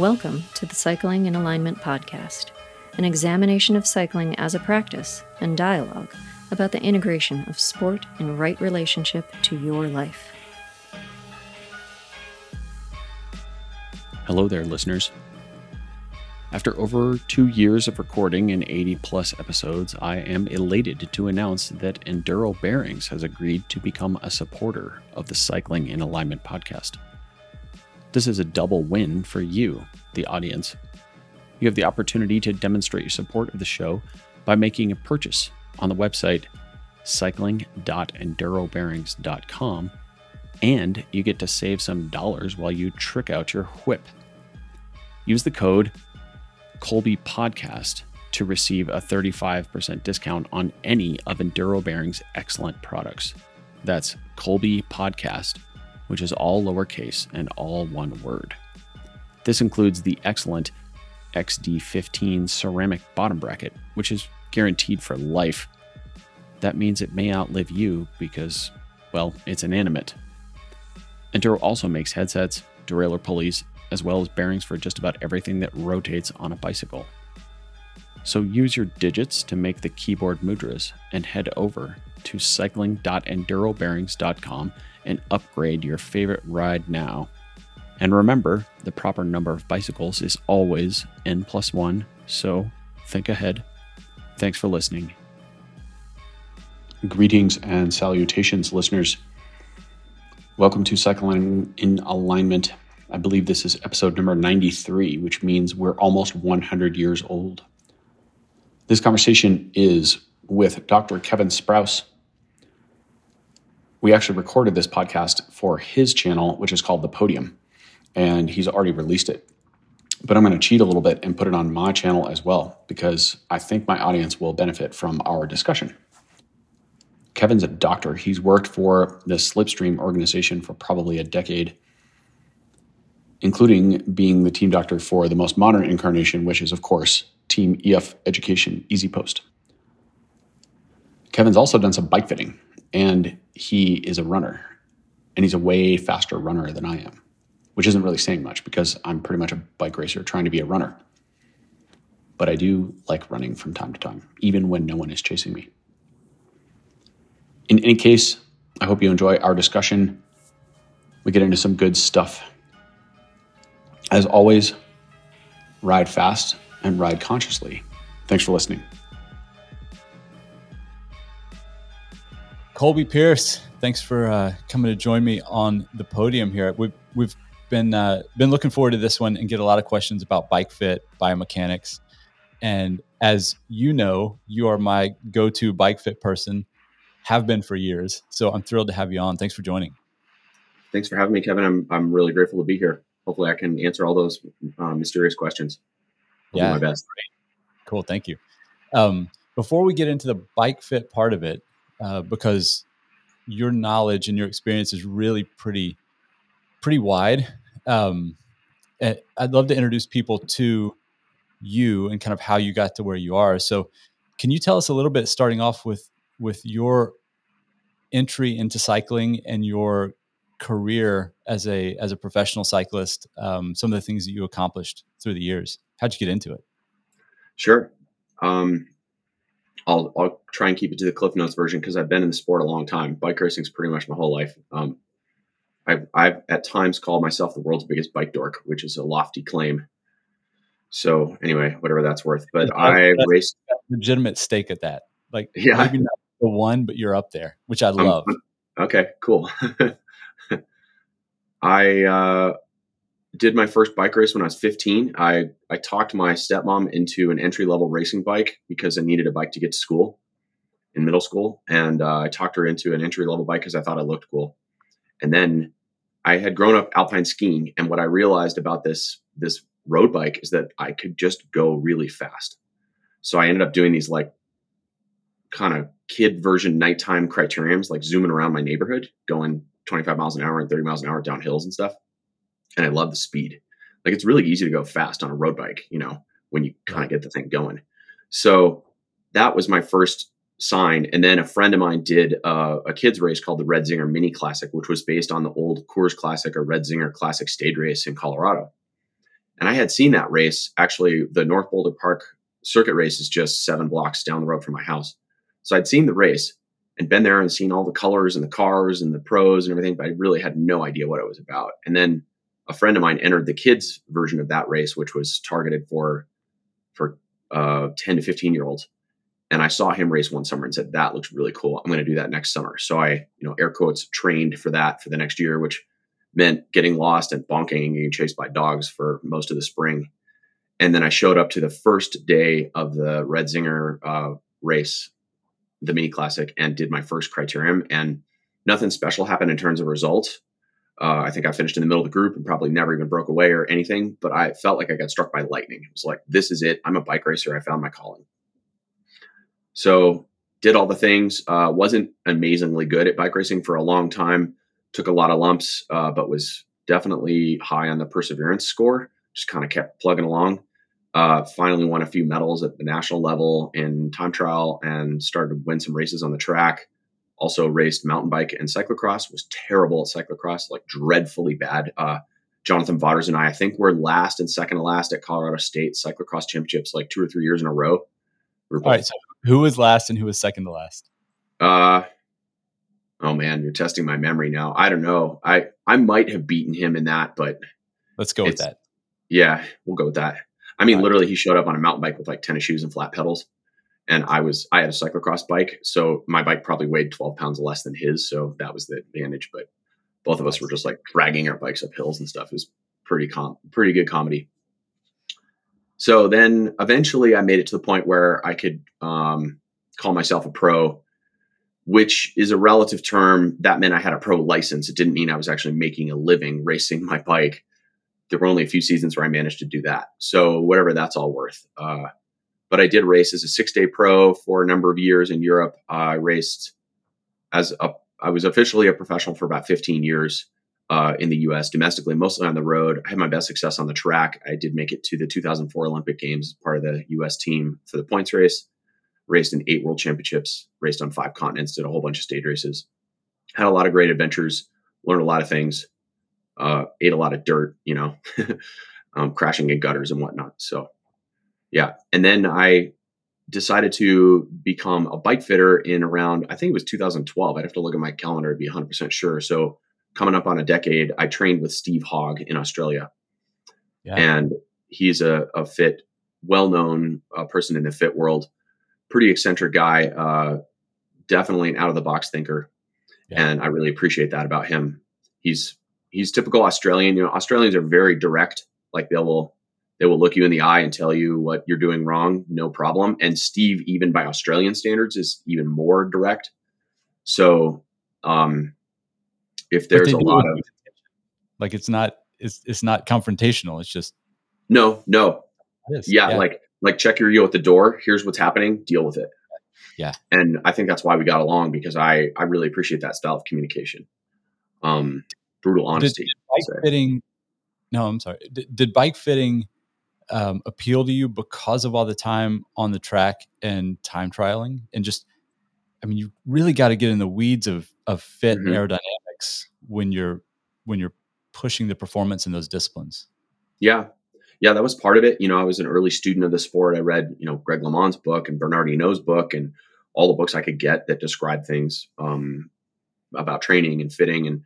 Welcome to the Cycling in Alignment podcast, an examination of cycling as a practice and dialogue about the integration of sport in right relationship to your life. Hello there, listeners. After over two years of recording and 80 plus episodes, I am elated to announce that Enduro Bearings has agreed to become a supporter of the Cycling in Alignment podcast. This is a double win for you, the audience. You have the opportunity to demonstrate your support of the show by making a purchase on the website cycling.endurobearings.com, and you get to save some dollars while you trick out your whip. Use the code Colby Podcast to receive a 35% discount on any of Enduro Bearing's excellent products. That's Colby Podcast, which is all lowercase and all one word. This includes the excellent XD15 ceramic bottom bracket, which is guaranteed for life. That means it may outlive you because, well, it's inanimate. Enduro also makes headsets, derailleur pulleys, as well as bearings for just about everything that rotates on a bicycle. So use your digits to make the keyboard mudras and head over to cycling.endurobearings.com and upgrade your favorite ride now. And remember, the proper number of bicycles is always n plus one, so think ahead. Thanks for listening. Greetings and salutations, listeners. Welcome to Cycling in Alignment. I believe this is episode number 93, which means we're almost 100 years old. This conversation is with Dr. Kevin Sprouse. We actually recorded this podcast for his channel, which is called The Podium, and he's already released it. But I'm going to cheat a little bit and put it on my channel as well, because I think my audience will benefit from our discussion. Kevin's a doctor. He's worked for the Slipstream organization for probably a decade including being the team doctor for the most modern incarnation, which is, of course, Team EF Education Easy Post. Kevin's also done some bike fitting, and he is a runner, and he's a way faster runner than I am, which isn't really saying much because I'm pretty much a bike racer trying to be a runner. But I do like running from time to time, even when no one is chasing me. In any case, I hope you enjoy our discussion. We get into some good stuff. As always, ride fast and ride consciously. Thanks for listening. Colby Pearce, thanks for uh, coming to join me on the podium here. We've we've been uh, been looking forward to this one and get a lot of questions about bike fit, biomechanics, and as you know, you are my go-to bike fit person, have been for years. So I'm thrilled to have you on. Thanks for joining. Thanks for having me, Kevin. I'm I'm really grateful to be here hopefully I can answer all those uh, mysterious questions. I'll yeah, my best. Cool, thank you. Um, before we get into the bike fit part of it, uh, because your knowledge and your experience is really pretty pretty wide. Um, I'd love to introduce people to you and kind of how you got to where you are. So, can you tell us a little bit, starting off with with your entry into cycling and your career as a as a professional cyclist um, some of the things that you accomplished through the years how'd you get into it sure um, I'll, I'll try and keep it to the cliff notes version because i've been in the sport a long time. Bike racing is pretty much my whole life. Um, I've, I've at times called myself the world's biggest bike dork which is a lofty claim. So anyway whatever that's worth. But that's, i that's raced legitimate stake at that. Like yeah. maybe not the one but you're up there which i love. okay cool. I uh, did my first bike race when I was 15. I, I talked my stepmom into an entry level racing bike because I needed a bike to get to school in middle school. And uh, I talked her into an entry level bike because I thought I looked cool. And then I had grown up alpine skiing. And what I realized about this, this road bike is that I could just go really fast. So I ended up doing these like kind of kid version nighttime criteriums, like zooming around my neighborhood, going 25 miles an hour and 30 miles an hour down hills and stuff. And I love the speed. Like it's really easy to go fast on a road bike, you know, when you kind of get the thing going. So that was my first sign. And then a friend of mine did uh, a kids race called the Red Zinger Mini Classic, which was based on the old Coors Classic or Red Zinger Classic stage race in Colorado. And I had seen that race. Actually, the North Boulder Park circuit race is just seven blocks down the road from my house. So I'd seen the race and been there and seen all the colors and the cars and the pros and everything, but I really had no idea what it was about. And then a friend of mine entered the kids version of that race, which was targeted for for uh, 10 to 15 year olds. And I saw him race one summer and said, that looks really cool. I'm going to do that next summer. So I, you know, air quotes trained for that for the next year, which meant getting lost and bonking and getting chased by dogs for most of the spring. And then I showed up to the first day of the Red Zinger uh, race, the mini classic, and did my first criterium. And nothing special happened in terms of results. Uh, I think I finished in the middle of the group and probably never even broke away or anything, but I felt like I got struck by lightning. It was like, this is it. I'm a bike racer. I found my calling. So did all the things. Uh, wasn't amazingly good at bike racing for a long time. Took a lot of lumps, uh, but was definitely high on the perseverance score. Just kind of kept plugging along. Uh, finally won a few medals at the national level in time trial and started to win some races on the track. Also raced mountain bike and cyclocross. Was terrible at cyclocross, like dreadfully bad. Uh, Jonathan Vaughters and I, I think, were last and second to last at Colorado State cyclocross championships like two or three years in a row. We All right. So who was last and who was second to last? Uh, oh man, you're testing my memory now. I don't know. I I might have beaten him in that, but let's go with that. Yeah, we'll go with that. I mean, literally, he showed up on a mountain bike with like tennis shoes and flat pedals, and I was I had a cyclocross bike, so my bike probably weighed 12 pounds less than his, so that was the advantage. But both of us were just like dragging our bikes up hills and stuff. It was pretty com pretty good comedy. So then eventually I made it to the point where I could um, call myself a pro, which is a relative term. That meant I had a pro license. It didn't mean I was actually making a living racing my bike. There were only a few seasons where I managed to do that. So whatever that's all worth. Uh, but I did race as a six day pro for a number of years in Europe. Uh, I raced as a, I was officially a professional for about 15 years uh, in the U.S. domestically, mostly on the road. I had my best success on the track. I did make it to the 2004 Olympic Games, as part of the U.S. team for the points race. Raced in eight World Championships, raced on five continents, did a whole bunch of stage races. Had a lot of great adventures, learned a lot of things, uh, ate a lot of dirt, you know, um, crashing in gutters and whatnot. So, yeah. And then I decided to become a bike fitter in around, I think it was 2012. I'd have to look at my calendar to be 100% sure. So, coming up on a decade, I trained with Steve Hogg in Australia. Yeah. And he's a, a fit, well known uh, person in the fit world, pretty eccentric guy, uh, definitely an out of the box thinker. Yeah. And I really appreciate that about him. He's he's typical Australian. You know, Australians are very direct. Like they will they will look you in the eye and tell you what you're doing wrong, no problem. And Steve, even by Australian standards, is even more direct. So um, if there's a lot of like it's not it's it's not confrontational. It's just no, no. Yeah, yeah, like like check your ego at the door. Here's what's happening. Deal with it. Yeah. And I think that's why we got along because I I really appreciate that style of communication. Um, brutal honesty. Did, did bike fitting. No, I'm sorry. Did, did bike fitting um, appeal to you because of all the time on the track and time trialing and just I mean, you really got to get in the weeds of of fit mm-hmm. and aerodynamics when you're when you're pushing the performance in those disciplines. Yeah, yeah, that was part of it. You know, I was an early student of the sport. I read, you know, Greg LeMond's book and Bernard Hinault's book and all the books I could get that describe things um, about training and fitting. And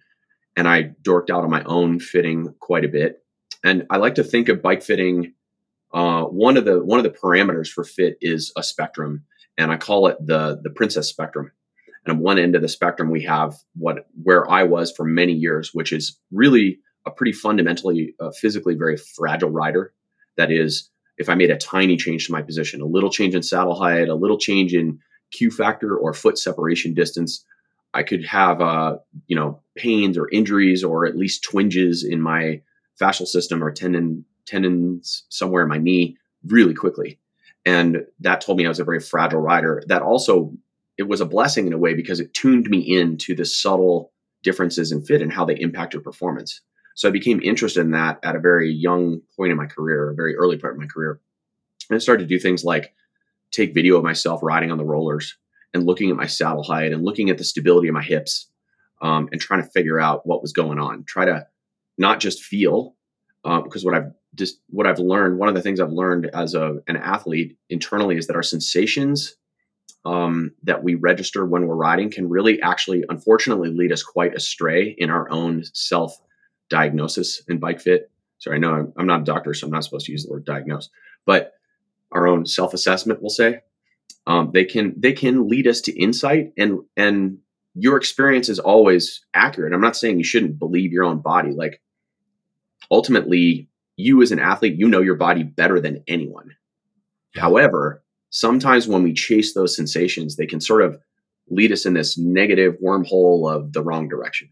and I dorked out on my own fitting quite a bit. And I like to think of bike fitting. Uh, one of the one of the parameters for fit is a spectrum and I call it the the princess spectrum. And on one end of the spectrum, we have what where I was for many years, which is really a pretty fundamentally uh, physically very fragile rider. That is, if I made a tiny change to my position, a little change in saddle height, a little change in Q factor or foot separation distance, I could have uh, you know pains or injuries or at least twinges in my fascial system or tendon tendons somewhere in my knee really quickly. And that told me I was a very fragile rider. That also, it was a blessing in a way because it tuned me into the subtle differences in fit and how they impacted performance. So I became interested in that at a very young point in my career, a very early part of my career. And I started to do things like take video of myself riding on the rollers and looking at my saddle height and looking at the stability of my hips um, and trying to figure out what was going on. Try to not just feel, uh, because what I've just what I've learned, one of the things I've learned as a an athlete internally is that our sensations um, that we register when we're riding can really actually, unfortunately, lead us quite astray in our own self diagnosis in bike fit. Sorry, know I'm, I'm not a doctor, so I'm not supposed to use the word diagnose, but our own self assessment, we'll say, um, they can they can lead us to insight and and your experience is always accurate. I'm not saying you shouldn't believe your own body. Like ultimately, you as an athlete, you know your body better than anyone. However, sometimes when we chase those sensations, they can sort of lead us in this negative wormhole of the wrong direction.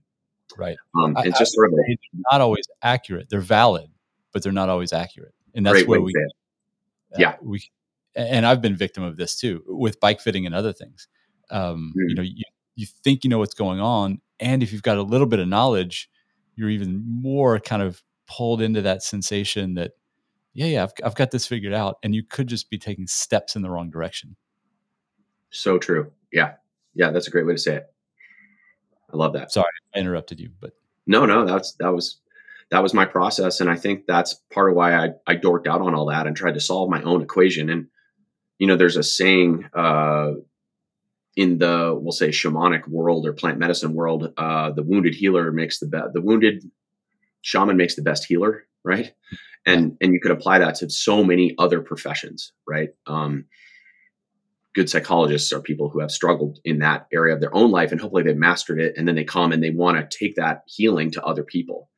Right. Um, it's just sort of a, not always accurate. They're valid, but they're not always accurate, and that's where we. Uh, yeah. We, and I've been victim of this too with bike fitting and other things. Um, mm. You know, you, you think you know what's going on, and if you've got a little bit of knowledge, you're even more kind of pulled into that sensation that, yeah, yeah, I've, I've got this figured out, and you could just be taking steps in the wrong direction. So true. Yeah, yeah, that's a great way to say it. I love that. Sorry, I interrupted you, but no, no, that's that was that was my process, and I think that's part of why I I dorked out on all that and tried to solve my own equation. And you know, there's a saying uh, in the we'll say shamanic world or plant medicine world, uh, the wounded healer makes the best. The wounded shaman makes the best healer, right? And and you could apply that to so many other professions, right? Um, good psychologists are people who have struggled in that area of their own life, and hopefully they've mastered it, and then they come and they want to take that healing to other people.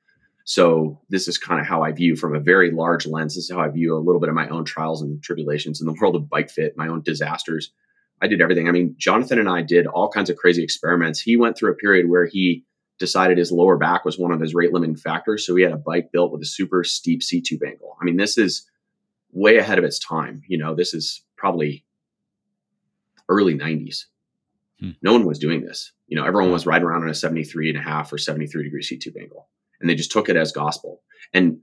So this is kind of how I view from a very large lens. This is how I view a little bit of my own trials and tribulations in the world of bike fit, my own disasters I did everything. I mean, Jonathan and I did all kinds of crazy experiments. He went through a period where he decided his lower back was one of his rate limiting factors. So he had a bike built with a super steep seat tube angle. I mean, this is way ahead of its time. You know, this is probably early 90s. Hmm. No one was doing this. You know, everyone was riding around on a 73 and a half or 73 degree seat tube angle. And they just took it as gospel. And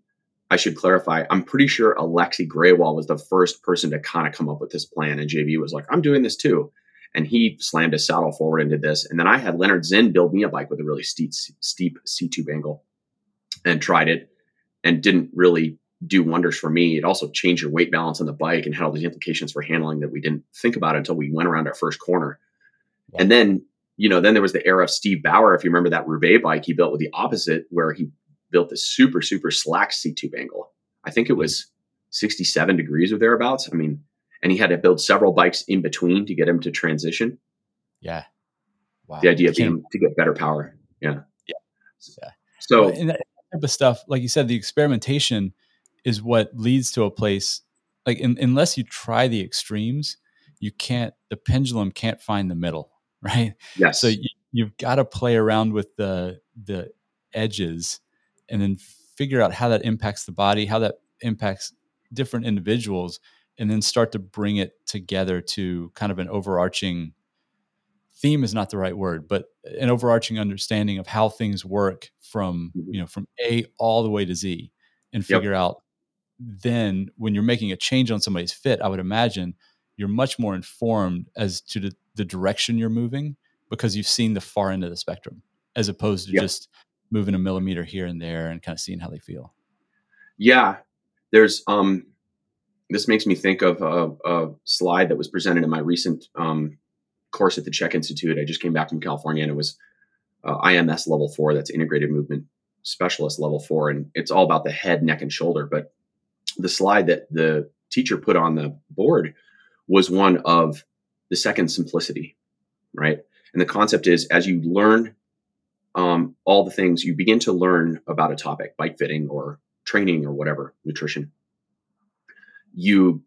I should clarify, I'm pretty sure Alexi Grewal was the first person to kind of come up with this plan. And JV was like, I'm doing this too. And he slammed his saddle forward into this. And then I had Lennard Zinn build me a bike with a really steep, steep seat tube angle and tried it and didn't really do wonders for me. It also changed your weight balance on the bike and had all these implications for handling that we didn't think about until we went around our first corner. And then, you know, then there was the era of Steve Bauer. If you remember that Roubaix bike he built with the opposite, where he built this super, super slack seat tube angle. I think it hmm. was 67 degrees or thereabouts. I mean, and he had to build several bikes in between to get him to transition. Yeah. Wow. The idea being to get better power. Yeah. Yeah. yeah. So, and that type of stuff, like you said, the experimentation is what leads to a place like in, unless you try the extremes, you can't, the pendulum can't find the middle. Right. Yes. So you, you've got to play around with the, the edges and then figure out how that impacts the body, how that impacts different individuals, and then start to bring it together to kind of an overarching theme is not the right word, but an overarching understanding of how things work from, mm-hmm. you know, from A all the way to Z and figure yep. out then when you're making a change on somebody's fit, I would imagine you're much more informed as to the, the direction you're moving because you've seen the far end of the spectrum as opposed to yep. just moving a millimeter here and there and kind of seeing how they feel. Yeah, there's um, this makes me think of a, a slide that was presented in my recent um, course at the CHEK Institute. I just came back from California and it was uh, IMS level four. That's integrated movement specialist level four, and it's all about the head, neck, and shoulder. But the slide that the teacher put on the board was one of the second simplicity, right? And the concept is as you learn um, all the things you begin to learn about a topic, bike fitting or training or whatever, nutrition, you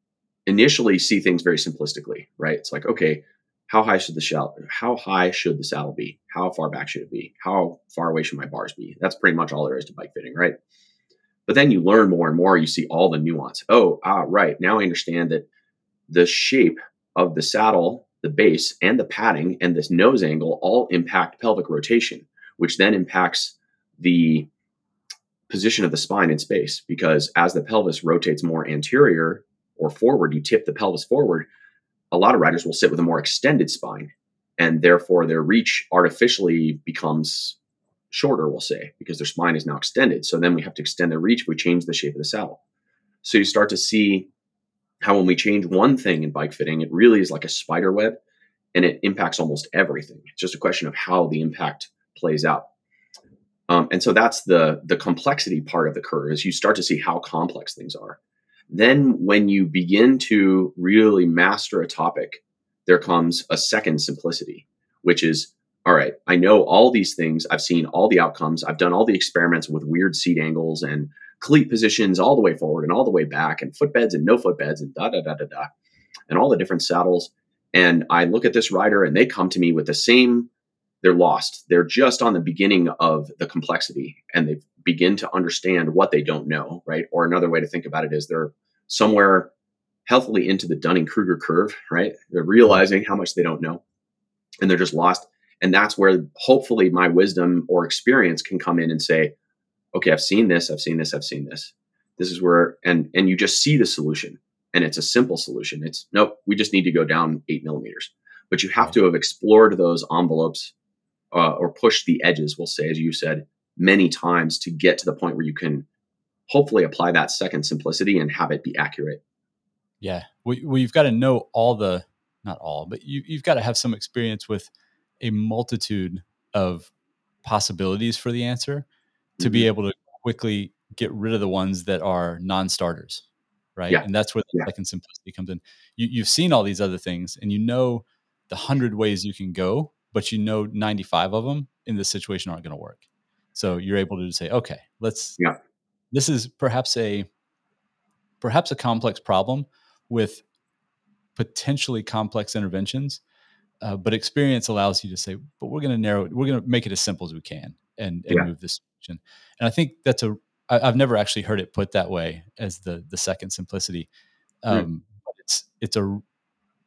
initially see things very simplistically, right? It's like, okay, how high should the shell, how high should the saddle be? How far back should it be? How far away should my bars be? That's pretty much all there is to bike fitting, right? But then you learn more and more, you see all the nuance. Oh, ah, right. Now I understand that the shape of the saddle, the base, and the padding and this nose angle all impact pelvic rotation which then impacts the position of the spine in space because as the pelvis rotates more anterior or forward, you tip the pelvis forward, a lot of riders will sit with a more extended spine and therefore their reach artificially becomes shorter, we'll say, because their spine is now extended. So then we have to extend their reach if we change the shape of the saddle. So you start to see how when we change one thing in bike fitting, it really is like a spider web and it impacts almost everything. It's just a question of how the impact plays out. Um, and so that's the the complexity part of the curve is you start to see how complex things are. Then when you begin to really master a topic, there comes a second simplicity, which is all right, I know all these things. I've seen all the outcomes. I've done all the experiments with weird seat angles and cleat positions all the way forward and all the way back and footbeds and no footbeds and da da da da da and all the different saddles. And I look at this rider and they come to me with the same, they're lost. They're just on the beginning of the complexity and they begin to understand what they don't know, right? Or another way to think about it is they're somewhere healthily into the Dunning Kruger curve, right? They're realizing how much they don't know and they're just lost. And that's where hopefully my wisdom or experience can come in and say, okay, I've seen this, I've seen this, I've seen this. This is where, and and you just see the solution, and it's a simple solution. It's nope, we just need to go down eight millimeters. But you have to have explored those envelopes uh, or push the edges, we'll say, as you said, many times to get to the point where you can hopefully apply that second simplicity and have it be accurate. Yeah, well, well you've got to know all the, not all, but you, you've got to have some experience with a multitude of possibilities for the answer to mm-hmm. be able to quickly get rid of the ones that are non-starters right yeah. and that's where the yeah. second simplicity comes in you, you've seen all these other things and you know the hundred ways you can go but you know 95 of them in this situation aren't going to work so you're able to say okay let's yeah this is perhaps a perhaps a complex problem with potentially complex interventions uh, but experience allows you to say but we're going to narrow it we're going to make it as simple as we can and, and yeah. move this and I think that's a I, I've never actually heard it put that way as the the second simplicity. Um, but it's it's a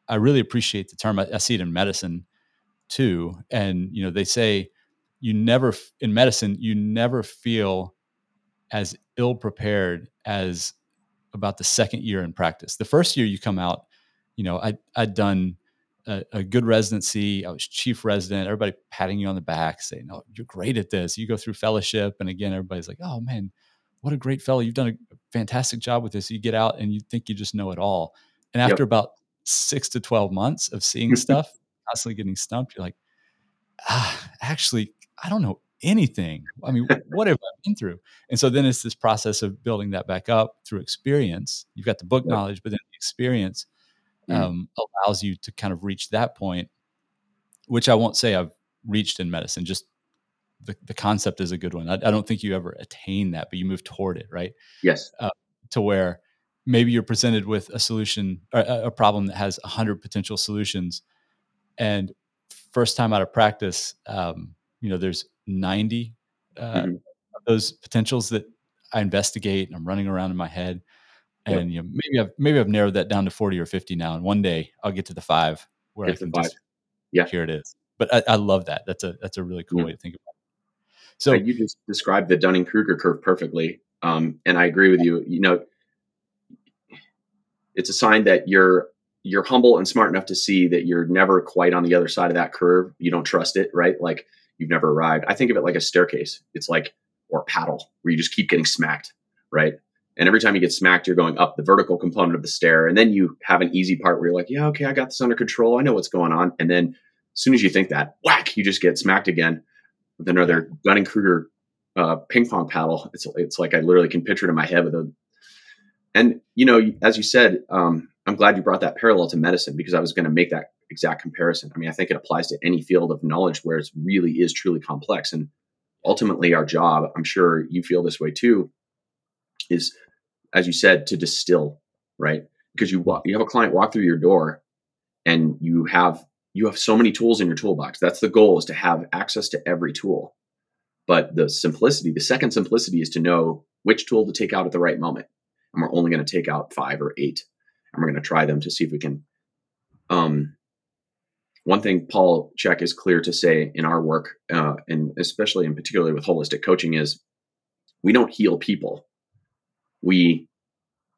I really appreciate the term. I, I see it in medicine too, and you know they say you never in medicine you never feel as ill prepared as about the second year in practice. The first year you come out, you know, I I'd done a, a, good residency. I was chief resident. Everybody patting you on the back, saying, "Oh, you're great at this." You go through fellowship, and again, everybody's like, "Oh man, what a great fellow! You've done a fantastic job with this." You get out, and you think you just know it all. And after yep. about six to twelve months of seeing stuff, constantly getting stumped, you're like, "Ah, actually, I don't know anything. I mean, what have I been through?" And so then it's this process of building that back up through experience. You've got the book yep. knowledge, but then the experience mm. um, allows you to kind of reach that point, which I won't say I've reached in medicine. Just the, the concept is a good one. I, I don't think you ever attain that, but you move toward it, right? Yes. Uh, to where maybe you're presented with a solution or a, a problem that has a hundred potential solutions, and first time out of practice, um, you know, there's 90 uh, mm-hmm. of those potentials that I investigate and I'm running around in my head. And you know maybe I've maybe I've narrowed that down to 40 or 50 now and one day I'll get to the five where get I can five. just yeah. Here it is. But I, I, love that. That's a that's a really cool mm-hmm. way to think about it. So you just described the Dunning-Kruger curve perfectly um, and I agree with you. You know it's a sign that you're you're humble and smart enough to see that you're never quite on the other side of that curve you don't trust it right like you've never arrived I think of it like a staircase it's like or paddle where you just keep getting smacked right and every time you get smacked, you're going up the vertical component of the stair. And then you have an easy part where you're like, yeah, okay, I got this under control. I know what's going on. And then as soon as you think that, whack, you just get smacked again with another Dunning Kruger uh, ping pong paddle. It's it's like I literally can picture it in my head with a. And you know, as you said, um, I'm glad you brought that parallel to medicine because I was going to make that exact comparison. I mean, I think it applies to any field of knowledge where it really is truly complex. And ultimately, our job, I'm sure you feel this way too, is as you said, to distill, right? Because you walk, you have a client walk through your door, and you have you have so many tools in your toolbox. That's the goal: is to have access to every tool. But the simplicity, the second simplicity, is to know which tool to take out at the right moment. And we're only going to take out five or eight, and we're going to try them to see if we can. Um, one thing Paul Chek is clear to say in our work, uh, and especially in particularly with holistic coaching, is we don't heal people we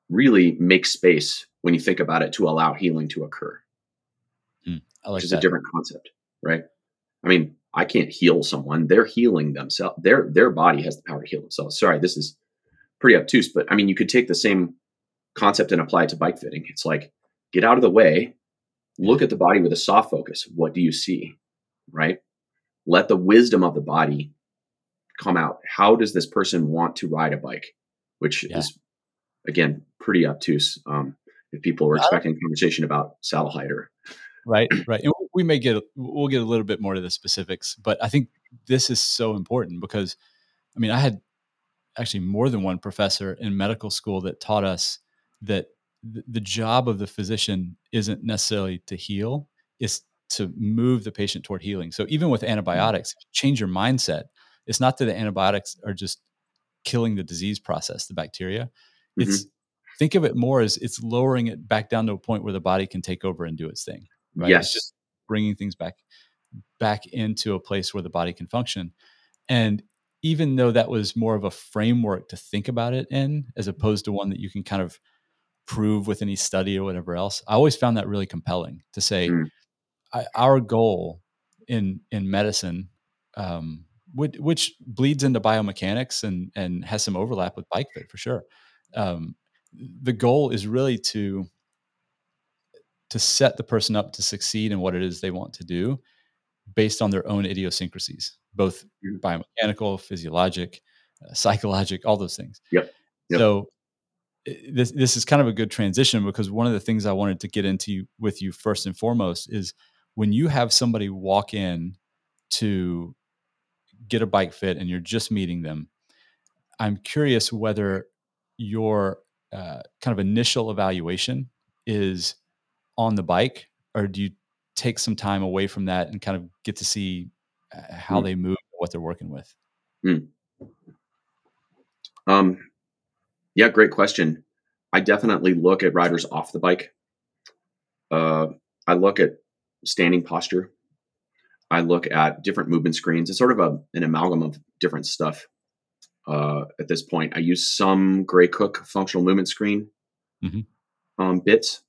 really make space when you think about it to allow healing to occur, mm, like which is that. a different concept, right? I mean, I can't heal someone. They're healing themselves. Their their body has the power to heal themselves. Sorry, this is pretty obtuse, but I mean, you could take the same concept and apply it to bike fitting. It's like get out of the way, look at the body with a soft focus. What do you see? Right? Let the wisdom of the body come out. How does this person want to ride a bike? Which yeah. is again pretty obtuse. Um, if people were expecting a conversation about saddle height or right, right. And we may get we'll get a little bit more to the specifics, but I think this is so important because I mean I had actually more than one professor in medical school that taught us that the job of the physician isn't necessarily to heal, it's to move the patient toward healing. So even with mm-hmm. antibiotics, change your mindset. It's not that the antibiotics are just killing the disease process, the bacteria. Mm-hmm. It's think of it more as it's lowering it back down to a point where the body can take over and do its thing. Right? Yes. It's just bringing things back back into a place where the body can function. And even though that was more of a framework to think about it in, as opposed to one that you can kind of prove with any study or whatever else, I always found that really compelling to say mm. I, our goal in in medicine, um, which, which, bleeds into biomechanics and and has some overlap with bike fit for sure. Um, the goal is really to to set the person up to succeed in what it is they want to do based on their own idiosyncrasies both mm. biomechanical, physiologic, uh, psychologic, all those things. Yep. yep. So this this is kind of a good transition because one of the things I wanted to get into with you first and foremost is when you have somebody walk in to get a bike fit and you're just meeting them. I'm curious whether your uh, kind of initial evaluation is on the bike, or do you take some time away from that and kind of get to see uh, how mm. they move, what they're working with? Mm. Um, yeah, great question. I definitely look at riders off the bike. Uh, I look at standing posture. I look at different movement screens. It's sort of a, an amalgam of different stuff. Uh, at this point, I use some Gray Cook functional movement screen mm-hmm. um, bits,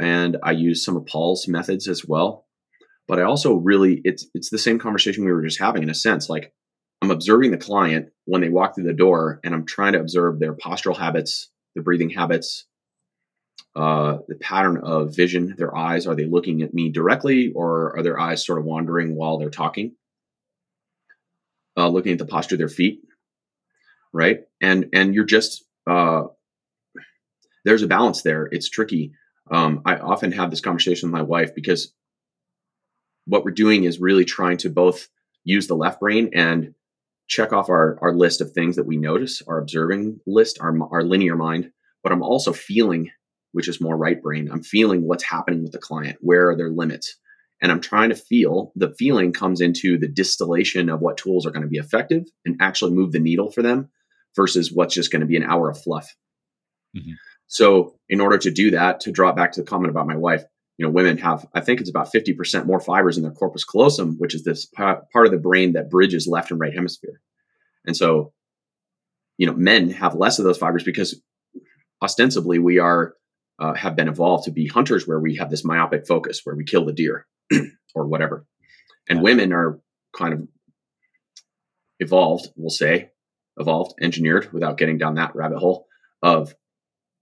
and I use some of Paul's methods as well but I also really it's it's the same conversation we were just having in a sense. Like I'm observing the client when they walk through the door, and I'm trying to observe their postural habits, their breathing habits, uh, the pattern of vision. Their eyes are they looking at me directly, or are their eyes sort of wandering while they're talking? Uh, looking at the posture of their feet, right? And and you're just uh, there's a balance there. It's tricky. Um, I often have this conversation with my wife because what we're doing is really trying to both use the left brain and check off our, our list of things that we notice, our observing list, our, our linear mind, but I'm also feeling, which is more right brain. I'm feeling what's happening with the client. Where are their limits? And I'm trying to feel the feeling comes into the distillation of what tools are going to be effective and actually move the needle for them versus what's just going to be an hour of fluff. Mm-hmm. So, in order to do that, to draw back to the comment about my wife, you know, women have, I think it's about 50% more fibers in their corpus callosum, which is this part of the brain that bridges left and right hemisphere. And so, you know, men have less of those fibers because ostensibly we are, uh, have been evolved to be hunters where we have this myopic focus where we kill the deer or whatever. And yeah. women are kind of evolved, we'll say, evolved, engineered without getting down that rabbit hole of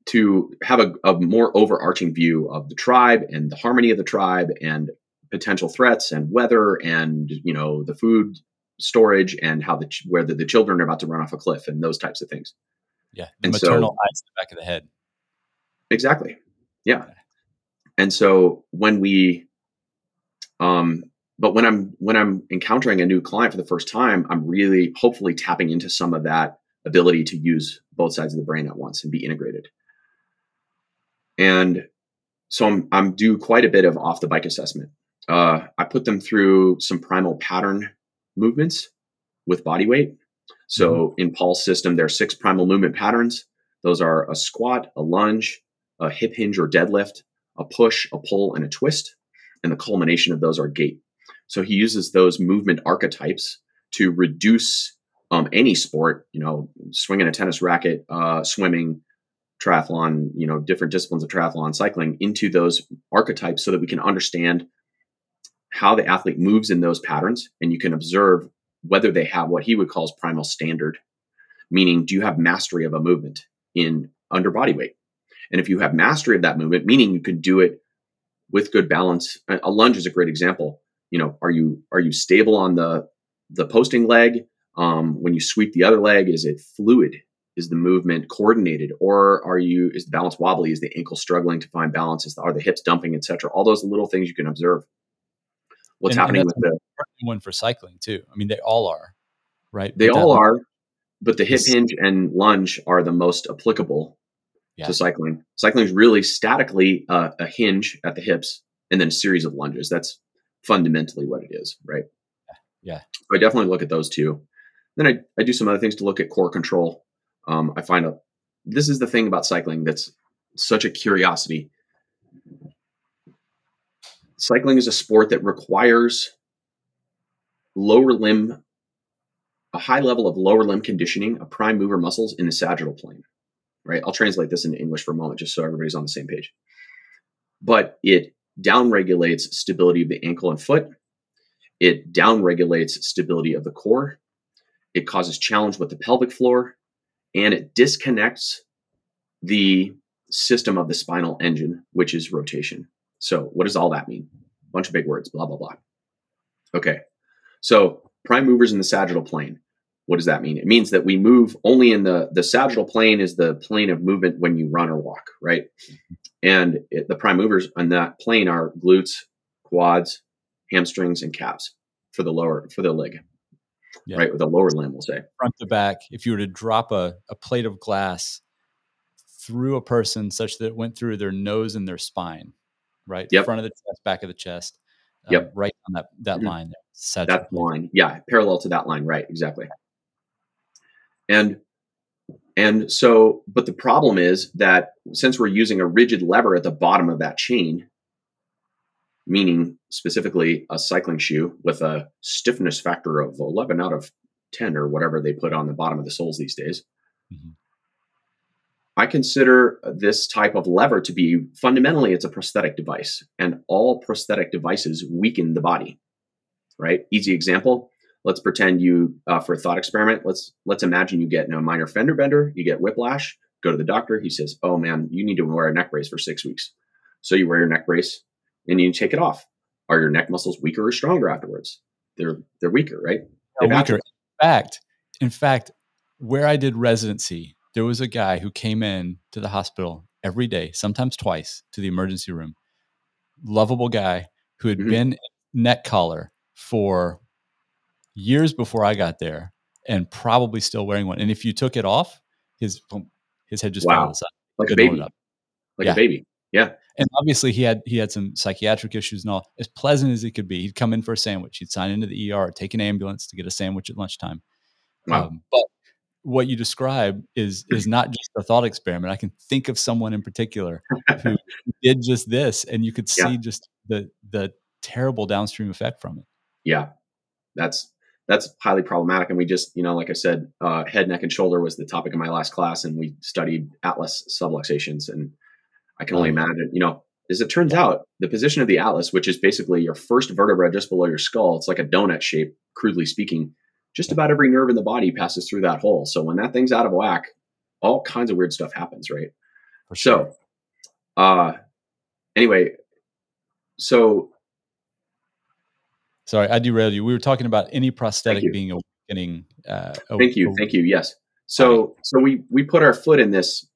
to have a, a, more overarching view of the tribe and the harmony of the tribe and potential threats and weather and you know the food storage and how the whether the children are about to run off a cliff and those types of things. Yeah, the and maternal so, eyes in the back of the head. Exactly. Yeah. Okay. And so when we, um, but when I'm when I'm encountering a new client for the first time, I'm really hopefully tapping into some of that ability to use both sides of the brain at once and be integrated. And so I'm, I'm due quite a bit of off the bike assessment. Uh, I put them through some primal pattern movements with body weight. So mm-hmm. in Paul's system, there are six primal movement patterns. Those are a squat, a lunge, a hip hinge or deadlift, a push, a pull, and a twist. And the culmination of those are gait. So he uses those movement archetypes to reduce um, any sport, you know, swinging a tennis racket, uh, swimming, triathlon, you know, different disciplines of triathlon cycling into those archetypes so that we can understand how the athlete moves in those patterns, and you can observe whether they have what he would call primal standard, meaning do you have mastery of a movement in under body weight? And if you have mastery of that movement, meaning you can do it with good balance, a lunge is a great example. You know, are you are you stable on the the posting leg? Um, when you sweep the other leg, is it fluid? Is the movement coordinated, or are you is the balance wobbly? Is the ankle struggling to find balance? Is the, are the hips dumping, etc. All those little things you can observe. What's And- and happening that's with the one for cycling too. I mean, they all are, right? They all one- are, but the hip hinge and lunge are the most applicable Yeah. to cycling. Cycling is really statically uh, a hinge at the hips and then a series of lunges. That's fundamentally what it is, right? Yeah. So I definitely look at those two. Then I, I do some other things to look at core control. Um, I find a this is the thing about cycling that's such a curiosity. Cycling is a sport that requires lower limb a high level of lower limb conditioning of prime mover muscles in the sagittal plane. Right? I'll translate this into English for a moment just so everybody's on the same page. But it downregulates stability of the ankle and foot. It downregulates stability of the core. It causes challenge with the pelvic floor and it disconnects the system of the spinal engine, which is rotation. So, what does all that mean? A bunch of big words, blah, blah, blah. Okay. So, prime movers in the sagittal plane. What does that mean? It means that we move only in the the sagittal plane is the plane of movement when you run or walk, right? And it, the prime movers on that plane are glutes, quads, hamstrings, and calves for the lower for the leg, Yeah. right? With the lower limb, we'll say. front to back, if you were to drop a, a plate of glass through a person such that it went through their nose and their spine, right? Yep. Front of the chest, back of the chest. uh, Yep. Right on that, that Mhm. line there. that line yeah parallel to that line right exactly and and so but the problem is that since we're using a rigid lever at the bottom of that chain meaning specifically a cycling shoe with a stiffness factor of 11 out of 10 or whatever they put on the bottom of the soles these days. Mhm. i consider this type of lever to be fundamentally it's a prosthetic device and all prosthetic devices weaken the body right? Easy example let's pretend you uh, for a thought experiment let's let's imagine you get a minor fender bender you get whiplash go to the doctor he says oh man you need to wear a neck brace for six weeks. So you wear your neck brace and you take it off are your neck muscles weaker or stronger afterwards they're they're weaker right They're weaker. In fact, in fact, where I did residency, there was a guy who came in to the hospital every day, sometimes twice, to the emergency room. Lovable guy who had Mhm. been neck collar for years before I got there, and probably still wearing one. And if you took it off, his his head just fell Wow. to the side. like a baby up. like Yeah. a baby yeah And obviously, he had he had some psychiatric issues and all. As pleasant as he could be, he'd come in for a sandwich. He'd sign into the ER, take an ambulance to get a sandwich at lunchtime. Wow. Um, but what you describe is is not just a thought experiment. I can think of someone in particular who did just this, and you could Yeah. see just the the terrible downstream effect from it. yeah that's that's highly problematic and we just you know like i said uh, head neck and shoulder was the topic of my last class and we studied atlas subluxations and i can only imagine you know as it turns out the position of the atlas which is basically your first vertebra just below your skull it's like a donut shape crudely speaking just about every nerve in the body passes through that hole so when that thing's out of whack all kinds of weird stuff happens right For sure. so uh anyway so Sorry, I derailed you. We were talking about any prosthetic being a weakening. Uh, Thank you, thank you. Yes. So so we we put our foot in this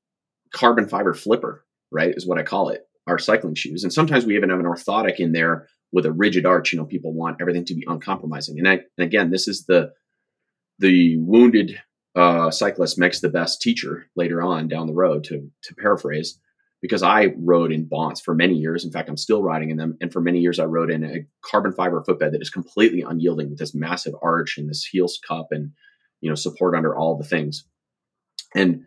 carbon fiber flipper, right? Is what I call it. Our cycling shoes, and sometimes we even have an orthotic in there with a rigid arch. You know, people want everything to be uncompromising, and, I, and again, this is the the wounded uh, cyclist makes the best teacher later on down the road. To to paraphrase, because I rode in Bonds for many years. In fact, I'm still riding in them, and for many years I rode in a carbon fiber footbed that is completely unyielding with this massive arch and this heel cup and you know support under all the things and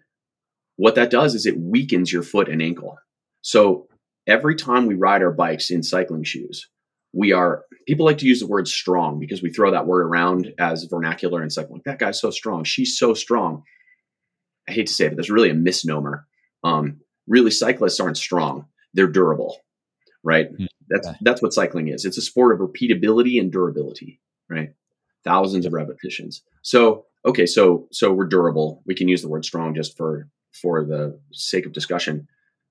what that does is it weakens your foot and ankle so every time we ride our bikes in cycling shoes we are people like to use the word strong because we throw that word around as vernacular and cycling that guy's so strong she's so strong i hate to say it but there's really a misnomer um, really cyclists aren't strong they're durable right? Mm, That's that's what cycling is. It's a sport of repeatability and durability, right? Thousands of repetitions. So okay, so so we're durable. We can use the word strong just for for the sake of discussion.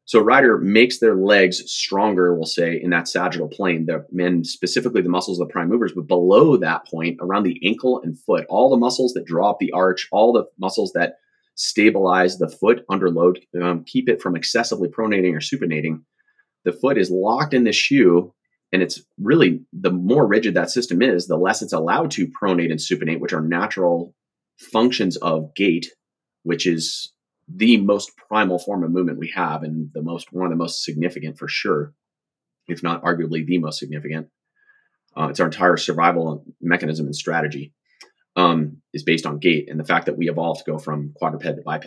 So a rider makes their legs stronger, we'll say, in that sagittal plane, the men specifically the muscles of the prime movers, but below that point, around the ankle and foot, all the muscles that draw up the arch, all the muscles that stabilize the foot under load, um, keep it from excessively pronating or supinating. The foot is locked in the shoe, and it's really the more rigid that system is, the less it's allowed to pronate and supinate, which are natural functions of gait, which is the most primal form of movement we have and the most one of the most significant for sure if not arguably the most significant uh, it's our entire survival mechanism and strategy um, is based on gait and the fact that we evolved to go from quadruped to biped.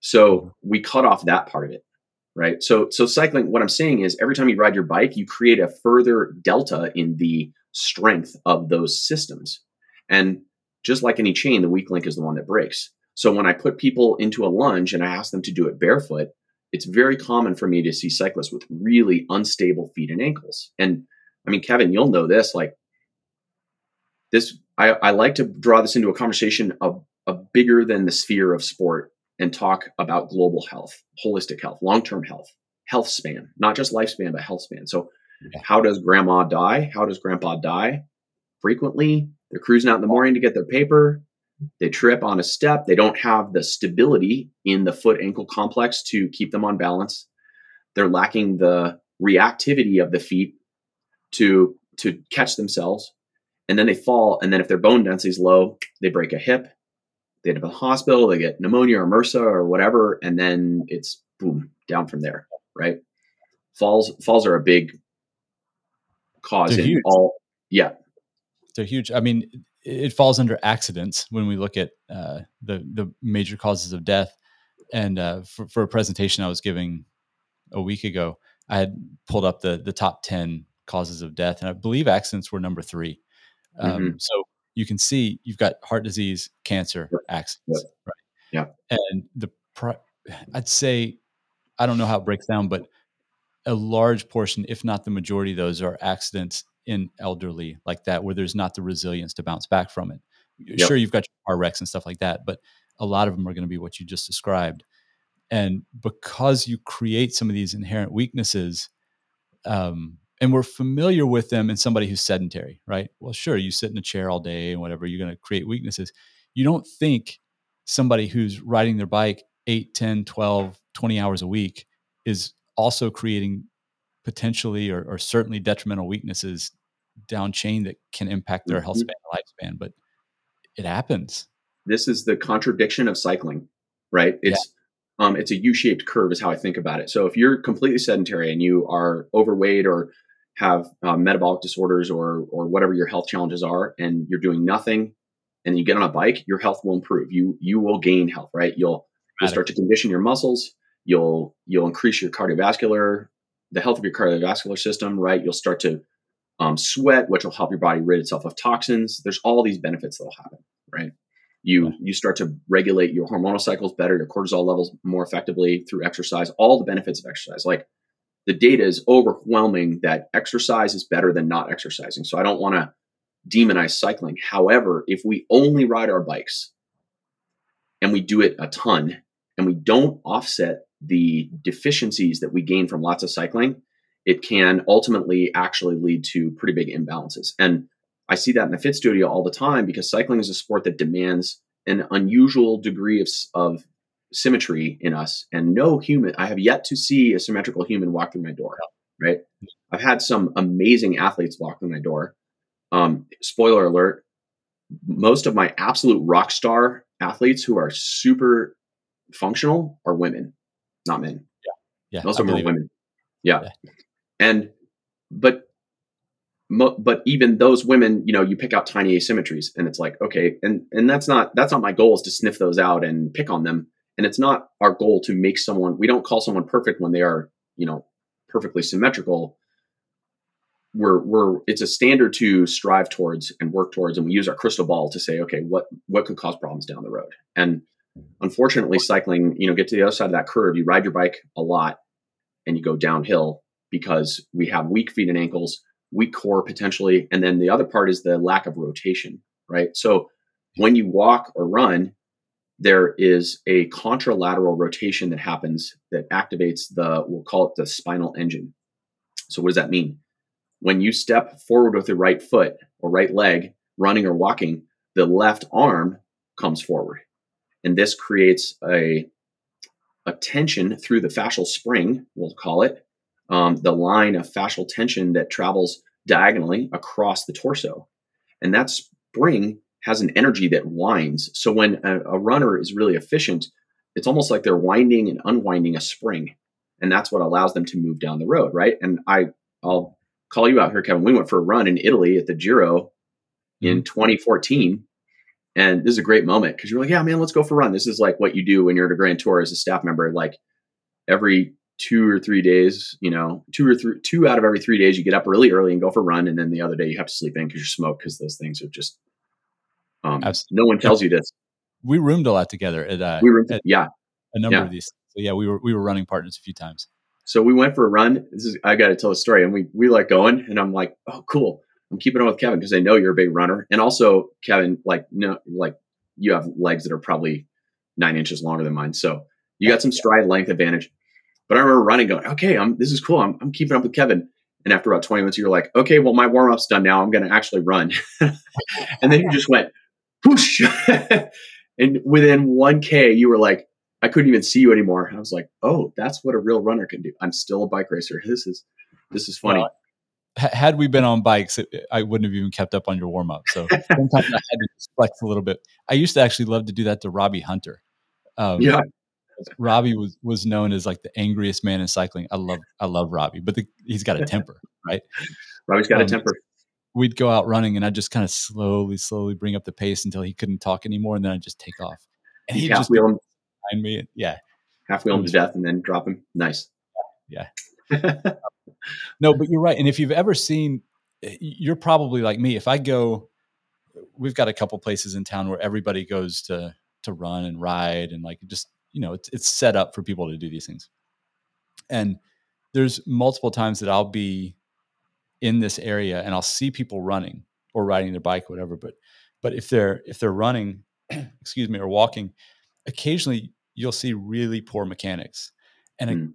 So we cut off that part of it right? So so cycling what i'm saying is every time you ride your bike you create a further delta in the strength of those systems. And just like any chain the weak link is the one that breaks so when I put people into a lunge and I ask them to do it barefoot, it's very common for me to see cyclists with really unstable feet and ankles. And I mean, Kevin, you'll know this. Like this, I, I like to draw this into a conversation of, of bigger than the sphere of sport and talk about global health, holistic health, long-term health, health span, not just lifespan, but health span. So Yeah. how does grandma die? How does grandpa die? Frequently, they're cruising out in the morning to get their paper they trip on a step. They don't have the stability in the foot ankle complex to keep them on balance. They're lacking the reactivity of the feet to to catch themselves. And then they fall and then if their bone density is low they break a hip. They end up in the hospital. They get pneumonia or mrsa or whatever and then it's boom down from there right? Falls falls are a big cause They're in huge. all yeah. They're huge. I mean, it falls under accidents when we look at uh, the the major causes of death. And uh, for, for a presentation I was giving a week ago, I had pulled up the the top ten causes of death, and I believe accidents were number three. Um, So you can see you've got heart disease, cancer, Yep. accidents, right? Yeah. And the pri- I'd say I don't know how it breaks down, but a large portion, if not the majority of those, are accidents in elderly like that, where there's not the resilience to bounce back from it. Sure, you've got your car wrecks and stuff like that, but a lot of them are going to be what you just described. And because you create some of these inherent weaknesses, um, and we're familiar with them in somebody who's sedentary, right? Well, sure, you sit in a chair all day and whatever, you're going to create weaknesses. You don't think somebody who's riding their bike 8, 10, 12, 20 hours a week is also creating potentially or, or certainly detrimental weaknesses down chain that can impact their health Mhm. span and lifespan. But it happens. this is the contradiction of cycling, right? It's um, it's a U-shaped curve, is how I think about it. So if you're completely sedentary and you are overweight or have uh, metabolic disorders or or whatever your health challenges are, and you're doing nothing, and you get on a bike, your health will improve. You you will gain health, right? You'll you'll start to condition your muscles. You'll you'll increase your cardiovascular, the health of your cardiovascular system, right? You'll start to um, sweat, which will help your body rid itself of toxins. There's all these benefits that'll happen, right? You you start to regulate your hormonal cycles better, your cortisol levels more effectively through exercise. All the benefits of exercise, like the data is overwhelming that exercise is better than not exercising. So I don't want to demonize cycling. However, if we only ride our bikes and we do it a ton and we don't offset the deficiencies that we gain from lots of cycling, it can ultimately actually lead to pretty big imbalances. And I see that in the fit studio all the time because cycling is a sport that demands an unusual degree of, of symmetry in us. And no human, I have yet to see a symmetrical human walk through my door, right? I've had some amazing athletes walk through my door. Um, spoiler alert, most of my absolute rock star athletes who are super functional are women, not men. Yeah. Of them are women. Yeah. Yeah. And, but, mo- but even those women, you know, you pick out tiny asymmetries and it's like, okay. And, and that's not, that's not my goal is to sniff those out and pick on them. And it's not our goal to make someone, we don't call someone perfect when they are, you know, perfectly symmetrical. We're, we're, it's a standard to strive towards and work towards. And we use our crystal ball to say, okay, what, what could cause problems down the road? And unfortunately, cycling, you know, get to the other side of that curve, you ride your bike a lot and you go downhill because we have weak feet and ankles, weak core potentially, and then the other part is the lack of rotation, right? So when you walk or run, there is a contralateral rotation that happens that activates the we'll call it the spinal engine. So what does that mean? When you step forward with your right foot or right leg, running or walking, the left arm comes forward. And this creates a, a tension through the fascial spring, we'll call it, um, the line of fascial tension that travels diagonally across the torso. And that spring has an energy that winds. So when a, a runner is really efficient, it's almost like they're winding and unwinding a spring. And that's what allows them to move down the road, right? And I, I'll call you out here, Kevin. We went for a run in Italy at the Giro in mm-hmm. 2014 and this is a great moment because you're like, yeah, man, let's go for a run. This is like what you do when you're at a grand tour as a staff member. Like every two or three days, you know, two or three, two out of every three days, you get up really early and go for a run. And then the other day you have to sleep in because you smoke because those things are just, um, no one tells you this. We roomed a lot together at, uh, we roomed, at yeah, a number yeah. of these. So yeah, we were, we were running partners a few times. So we went for a run. This is, I got to tell a story and we, we like going and I'm like, oh, cool. I'm keeping on with Kevin because I know you're a big runner. And also Kevin, like, no, like you have legs that are probably nine inches longer than mine. So you got some stride length advantage. But I remember running, going, okay, I'm this is cool. I'm, I'm keeping up with Kevin. And after about 20 minutes, you're like, okay, well, my warm up's done now. I'm going to actually run. and then you just went, whoosh. and within 1K, you were like, I couldn't even see you anymore. I was like, oh, that's what a real runner can do. I'm still a bike racer. This is this is funny. Well, had we been on bikes, it, I wouldn't have even kept up on your warm up. So sometimes I had to flex a little bit. I used to actually love to do that to Robbie Hunter. Um, yeah, Robbie was was known as like the angriest man in cycling. I love I love Robbie, but the, he's got a temper, right? Robbie's got um, a temper. We'd go out running, and I'd just kind of slowly, slowly bring up the pace until he couldn't talk anymore, and then I'd just take off. And he'd just wheel him behind me. Yeah, half wheel him to death, and then drop him. Nice. Yeah. no, but you're right. And if you've ever seen, eh, you're probably like me. If I go, we've got a couple places in town where everybody goes to to run and ride, and like just you know, it's it's set up for people to do these things. And there's multiple times that I'll be in this area and I'll see people running or riding their bike, or whatever. But but if they're if they're running, excuse me, or walking, occasionally you'll see really poor mechanics. And mm.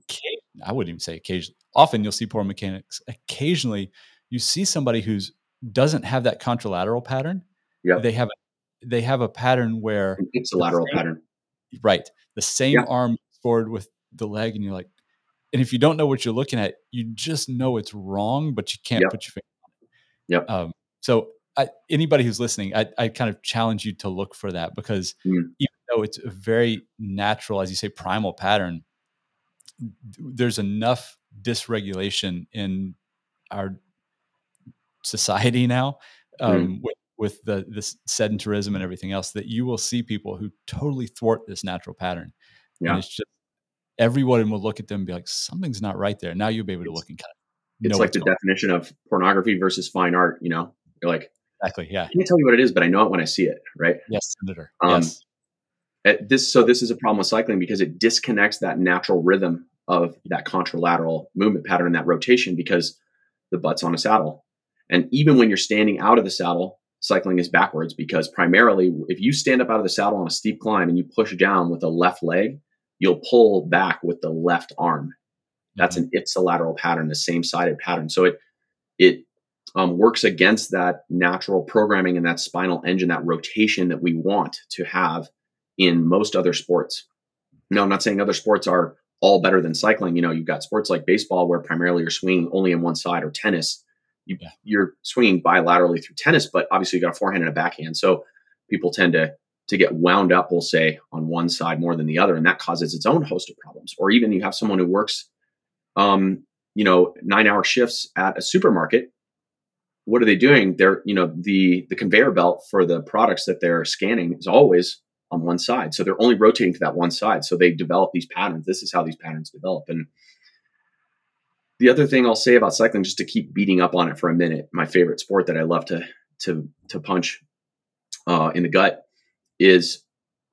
I wouldn't even say occasionally. Often you'll see poor mechanics. Occasionally you see somebody who's doesn't have that contralateral pattern. Yeah. They have they have a pattern where it's a lateral same, pattern. Right. The same yeah. arm forward with the leg, and you're like, and if you don't know what you're looking at, you just know it's wrong, but you can't yep. put your finger on it. Yep. Um, so I, anybody who's listening, I, I, kind of challenge you to look for that because mm. even though it's a very natural, as you say, primal pattern, there's enough dysregulation in our society now um, mm. with, with the this sedentarism and everything else that you will see people who totally thwart this natural pattern. Yeah. And it's just everyone will look at them and be like, something's not right there. Now you'll be able to look and kind of. It's like the definition on. of pornography versus fine art. You know, you're like, exactly, yeah. I can't tell you what it is, but I know it when I see it. Right? Yes, senator. Um, yes. This so this is a problem with cycling because it disconnects that natural rhythm of that contralateral movement pattern, and that rotation, because the butt's on a saddle. And even when you're standing out of the saddle, cycling is backwards because primarily, if you stand up out of the saddle on a steep climb and you push down with the left leg, you'll pull back with the left arm. That's mm-hmm. an ipsilateral pattern, the same sided pattern. So it it um, works against that natural programming and that spinal engine, that rotation that we want to have in most other sports. No, I'm not saying other sports are all better than cycling. You know, you've got sports like baseball where primarily you're swinging only in one side, or tennis, you, yeah. you're swinging bilaterally through tennis, but obviously you got a forehand and a backhand. So people tend to to get wound up, we'll say, on one side more than the other, and that causes its own host of problems. Or even you have someone who works, um, you know, nine hour shifts at a supermarket. What are they doing? They're, you know, the the conveyor belt for the products that they're scanning is always on one side. So they're only rotating to that one side. So they develop these patterns. This is how these patterns develop. And the other thing I'll say about cycling, just to keep beating up on it for a minute, my favorite sport that I love to to to punch uh, in the gut is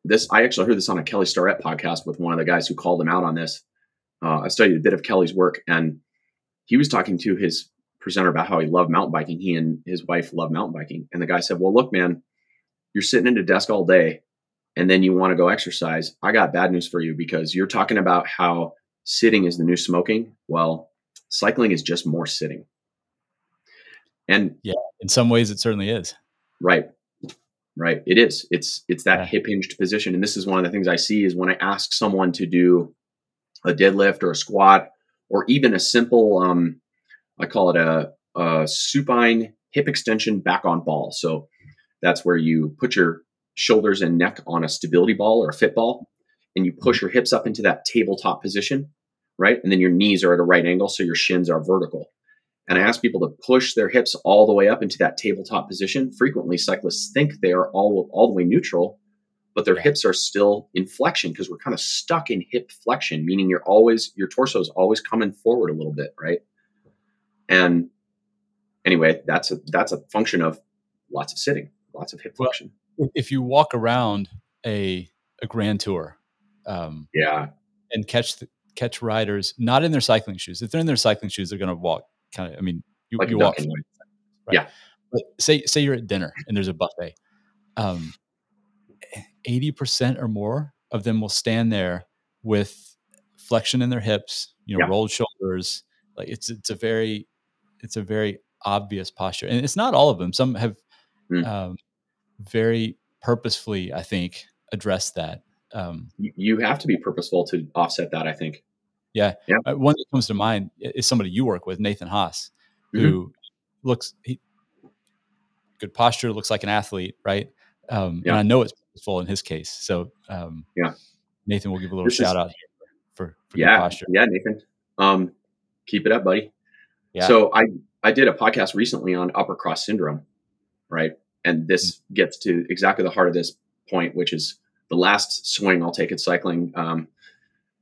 this. I actually heard this on a Kelly Starrett podcast with one of the guys who called him out on this. Uh, I studied a bit of Kelly's work, and he was talking to his presenter about how he loved mountain biking. He and his wife love mountain biking. And the guy said, Well, look, man, you're sitting at a desk all day and then you want to go exercise. I got bad news for you because you're talking about how sitting is the new smoking. Well, cycling is just more sitting. And yeah, in some ways it certainly is. Right. Right. It is. It's it's that yeah. hip hinged position. And this is one of the things I see is when I ask someone to do a deadlift or a squat or even a simple um I call it a, a supine hip extension back on ball. So that's where you put your shoulders and neck on a stability ball or a fit ball and you push mm-hmm. your hips up into that tabletop position, right? And then your knees are at a right angle so your shins are vertical. And I ask people to push their hips all the way up into that tabletop position. Frequently, cyclists think they are all, all the way neutral, but their hips are still in flexion because we're kind of stuck in hip flexion, meaning you're always, your torso is always coming forward a little bit, right? And anyway, that's a, that's a function of lots of sitting, lots of hip well, flexion. If you walk around a, a grand tour, um, yeah, and catch the, catch riders not in their cycling shoes. If they're in their cycling shoes, they're going to walk kind of. I mean, you, like you walk. Right? Yeah. But say say you're at dinner and there's a buffet. Um, eighty percent or more of them will stand there with flexion in their hips, you know, yeah. rolled shoulders. Like it's it's a very it's a very obvious posture, and it's not all of them. Some have mm. um, very purposefully, I think, address that. Um, you have to be purposeful to offset that. I think. Yeah. yeah. Uh, one that comes to mind is somebody you work with, Nathan Haas, who mm-hmm. looks he, good posture, looks like an athlete, right? Um, yeah. And I know it's purposeful in his case. So um, yeah, Nathan, we'll give a little this shout is, out for, for yeah, posture. Yeah, Nathan. Um, keep it up, buddy. Yeah. So I I did a podcast recently on upper cross syndrome, right? And this mm-hmm. gets to exactly the heart of this point, which is the last swing I'll take at cycling. Um,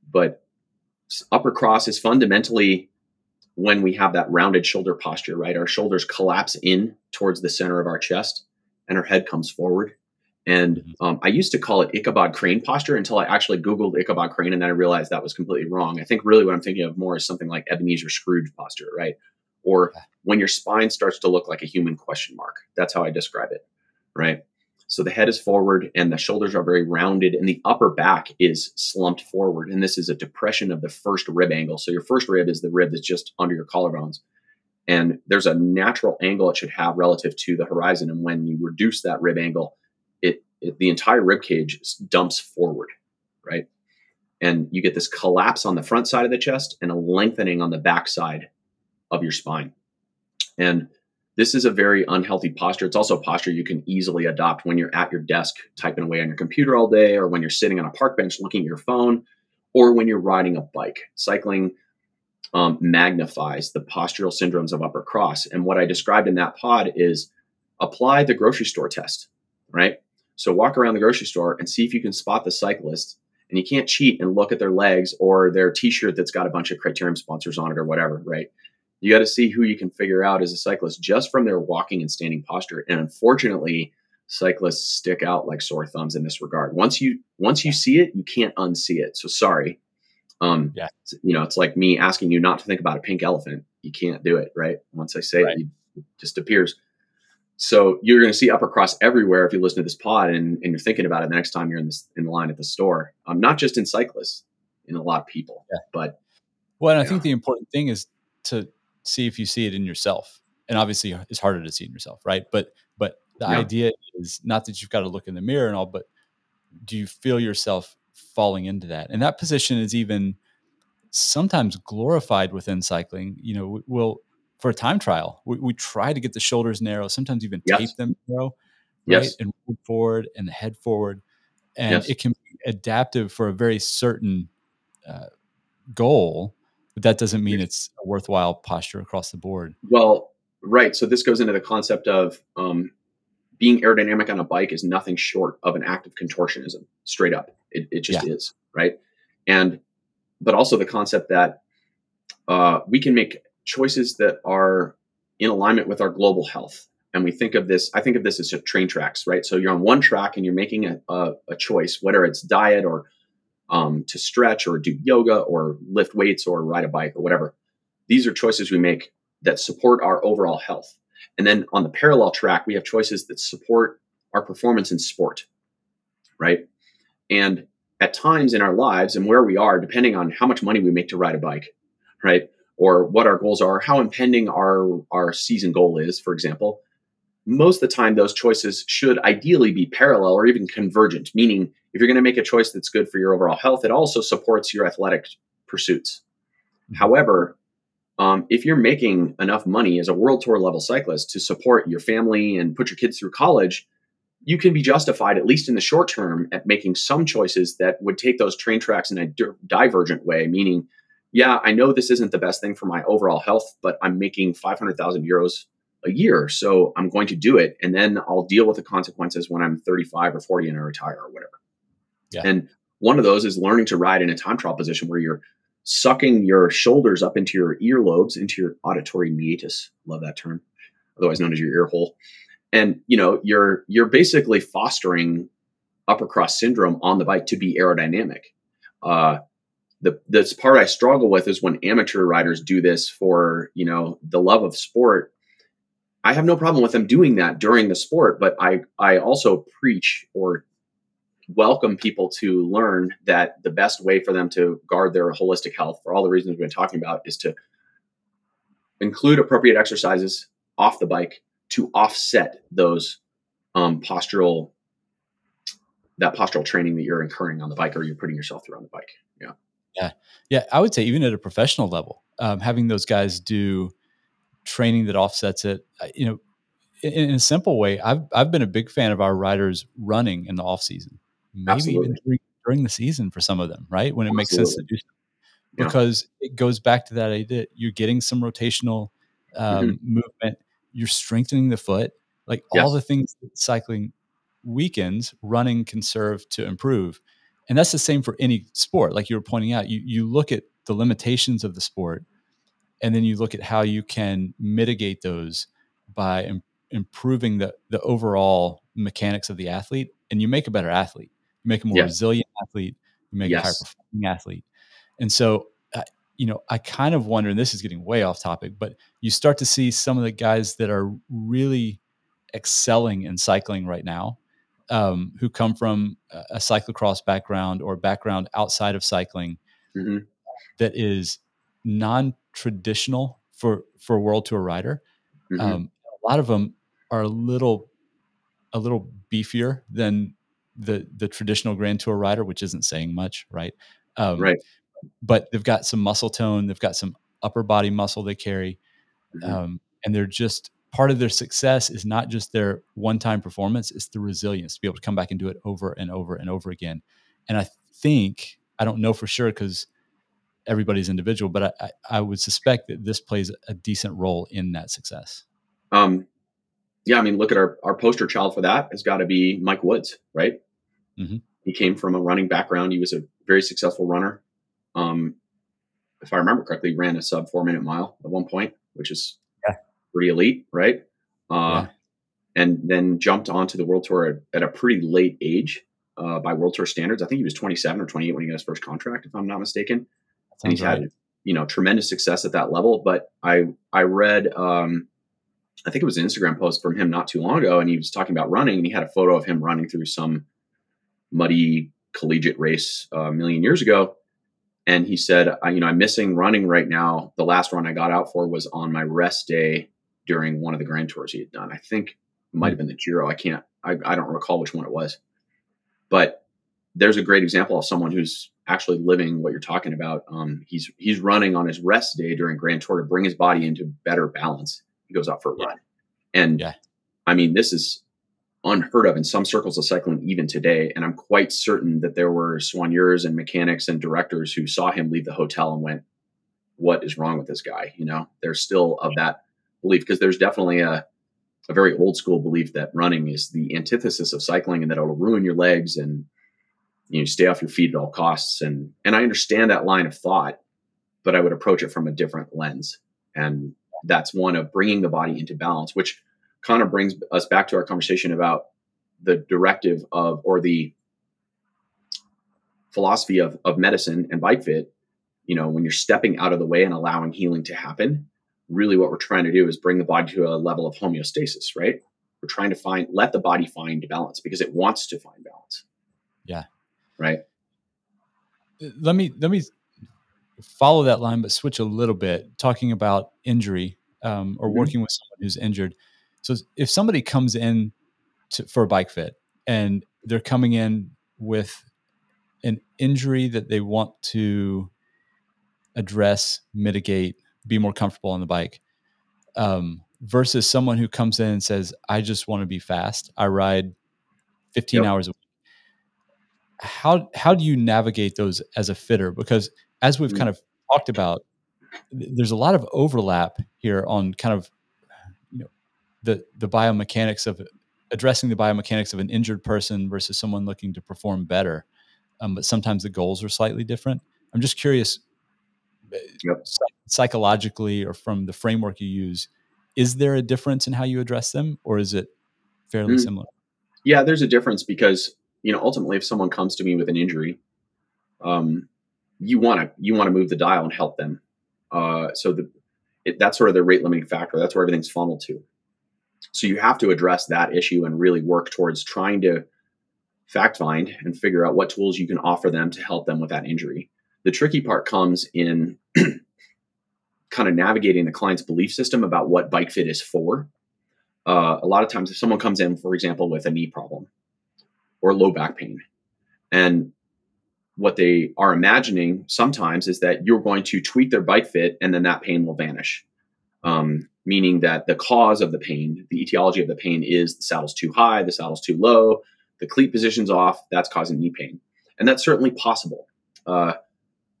but upper cross is fundamentally when we have that rounded shoulder posture, right? Our shoulders collapse in towards the center of our chest and our head comes forward. And mm-hmm. um, I used to call it Ichabod crane posture until I actually Googled Ichabod crane and then I realized that was completely wrong. I think really what I'm thinking of more is something like Ebenezer Scrooge posture, right? Or when your spine starts to look like a human question mark. That's how I describe it, right? So the head is forward and the shoulders are very rounded and the upper back is slumped forward. And this is a depression of the first rib angle. So your first rib is the rib that's just under your collarbones. And there's a natural angle it should have relative to the horizon. And when you reduce that rib angle, it, it the entire rib cage dumps forward, right? And you get this collapse on the front side of the chest and a lengthening on the back side of your spine. And this is a very unhealthy posture. It's also a posture you can easily adopt when you're at your desk typing away on your computer all day, or when you're sitting on a park bench looking at your phone, or when you're riding a bike. Cycling um, magnifies the postural syndromes of upper cross. And what I described in that pod is apply the grocery store test, right? So walk around the grocery store and see if you can spot the cyclist. And you can't cheat and look at their legs or their t shirt that's got a bunch of criterium sponsors on it or whatever, right? You got to see who you can figure out as a cyclist just from their walking and standing posture. And unfortunately, cyclists stick out like sore thumbs in this regard. Once you once you see it, you can't unsee it. So sorry. Um, yeah. You know, it's like me asking you not to think about a pink elephant. You can't do it, right? Once I say right. it, it just appears. So you're going to see upper cross everywhere if you listen to this pod and, and you're thinking about it the next time you're in this in the line at the store. Um, not just in cyclists, in a lot of people. Yeah. But well, and I think the important thing is to see if you see it in yourself. And obviously it's harder to see in yourself, right? But but the yeah. idea is not that you've got to look in the mirror and all, but do you feel yourself falling into that? And that position is even sometimes glorified within cycling. You know, we'll for a time trial, we, we try to get the shoulders narrow, sometimes even yes. tape them narrow, right? Yes. And forward and the head forward. And yes. it can be adaptive for a very certain uh, goal but that doesn't mean it's a worthwhile posture across the board. Well, right. So this goes into the concept of um, being aerodynamic on a bike is nothing short of an act of contortionism, straight up. It, it just yeah. is, right? And but also the concept that uh, we can make choices that are in alignment with our global health. And we think of this, I think of this as train tracks, right? So you're on one track and you're making a, a, a choice, whether it's diet or um, to stretch or do yoga or lift weights or ride a bike or whatever. these are choices we make that support our overall health. And then on the parallel track, we have choices that support our performance in sport, right? And at times in our lives and where we are, depending on how much money we make to ride a bike, right? Or what our goals are, how impending our, our season goal is, for example, most of the time those choices should ideally be parallel or even convergent, meaning if you're going to make a choice that's good for your overall health, it also supports your athletic pursuits. Mm-hmm. However, um, if you're making enough money as a world tour level cyclist to support your family and put your kids through college, you can be justified, at least in the short term, at making some choices that would take those train tracks in a di- divergent way. Meaning, yeah, I know this isn't the best thing for my overall health, but I'm making 500,000 euros a year. So I'm going to do it. And then I'll deal with the consequences when I'm 35 or 40 and I retire or whatever. Yeah. And one of those is learning to ride in a time trial position where you're sucking your shoulders up into your earlobes, into your auditory meatus. Love that term, otherwise known as your ear hole. And you know, you're you're basically fostering upper cross syndrome on the bike to be aerodynamic. Uh, the this part I struggle with is when amateur riders do this for you know the love of sport. I have no problem with them doing that during the sport, but I I also preach or welcome people to learn that the best way for them to guard their holistic health, for all the reasons we've been talking about, is to include appropriate exercises off the bike to offset those um, postural that postural training that you're incurring on the bike or you're putting yourself through on the bike. Yeah. Yeah. Yeah. I would say even at a professional level, um, having those guys do training that offsets it, you know, in, in, a simple way, I've, I've been a big fan of our riders running in the off season maybe Absolutely. even during, during, the season for some of them, right? When it Absolutely. makes sense to do so. Because yeah. it goes back to that idea. You're getting some rotational um, mm-hmm. movement. You're strengthening the foot. Like yes. all the things that cycling weekends, running can serve to improve. And that's the same for any sport. Like you were pointing out, you, you look at the limitations of the sport and then you look at how you can mitigate those by Im- improving the, the overall mechanics of the athlete and you make a better athlete you make a more yeah. resilient athlete, you make yes. a higher performing athlete. And so, uh, you know, I kind of wonder, and this is getting way off topic, but you start to see some of the guys that are really excelling in cycling right now, um, who come from a cyclocross background or background outside of cycling mm-hmm. that is non-traditional for for world tour rider. Mm-hmm. Um, a lot of them are a little a little beefier than the the traditional Grand Tour rider, which isn't saying much, right? Um, right. But they've got some muscle tone. They've got some upper body muscle they carry, mm-hmm. um, and they're just part of their success is not just their one time performance; it's the resilience to be able to come back and do it over and over and over again. And I think I don't know for sure because everybody's individual, but I, I, would suspect that this plays a decent role in that success. Um, yeah, I mean, look at our our poster child for that has got to be Mike Woods, right? Mm-hmm. He came from a running background. He was a very successful runner. Um, if I remember correctly, he ran a sub four minute mile at one point, which is yeah. pretty elite, right? Uh, yeah. And then jumped onto the World Tour at, at a pretty late age uh, by World Tour standards. I think he was 27 or 28 when he got his first contract, if I'm not mistaken. And he's right. had you know tremendous success at that level. But I I read um, I think it was an Instagram post from him not too long ago, and he was talking about running, and he had a photo of him running through some muddy collegiate race uh, a million years ago. And he said, I, you know, I'm missing running right now. The last run I got out for was on my rest day during one of the Grand Tours he had done. I think it might have been the Giro. I can't, I, I don't recall which one it was. But there's a great example of someone who's actually living what you're talking about. Um, he's he's running on his rest day during Grand Tour to bring his body into better balance. He goes out for a run, and yeah. I mean, this is unheard of in some circles of cycling even today. And I'm quite certain that there were soigneurs and mechanics and directors who saw him leave the hotel and went, "What is wrong with this guy?" You know, there's still of that belief because there's definitely a a very old school belief that running is the antithesis of cycling and that it'll ruin your legs and you know stay off your feet at all costs and and I understand that line of thought but I would approach it from a different lens and that's one of bringing the body into balance which kind of brings us back to our conversation about the directive of or the philosophy of, of medicine and bike fit you know, when you're stepping out of the way and allowing healing to happen, really what we're trying to do is bring the body to a level of homeostasis, right? We're trying to find, let the body find balance because it wants to find balance. Yeah. Right. Let me, let me follow that line, but switch a little bit talking about injury um, or mm-hmm. working with someone who's injured. So if somebody comes in to, for a bike fit and they're coming in with an injury that they want to address, mitigate, be more comfortable on the bike, um, versus someone who comes in and says, "I just want to be fast. I ride 15 yep. hours a week." How how do you navigate those as a fitter? Because as we've mm-hmm. kind of talked about, there's a lot of overlap here on kind of you know the the biomechanics of addressing the biomechanics of an injured person versus someone looking to perform better. Um, but sometimes the goals are slightly different. I'm just curious, uh, yep. psychologically or from the framework you use, is there a difference in how you address them, or is it fairly mm. similar? Yeah, there's a difference because you know ultimately, if someone comes to me with an injury, um, you want to you want to move the dial and help them. Uh, so the it, that's sort of the rate limiting factor. That's where everything's funneled to. So you have to address that issue and really work towards trying to fact find and figure out what tools you can offer them to help them with that injury. The tricky part comes in kind of navigating the client's belief system about what bike fit is for. Uh, a lot of times, if someone comes in, for example, with a knee problem or low back pain, and what they are imagining sometimes is that you're going to tweak their bike fit and then that pain will vanish. Um, meaning that the cause of the pain, the etiology of the pain is the saddle's too high, the saddle's too low, the cleat position's off, that's causing knee pain. And that's certainly possible. Uh,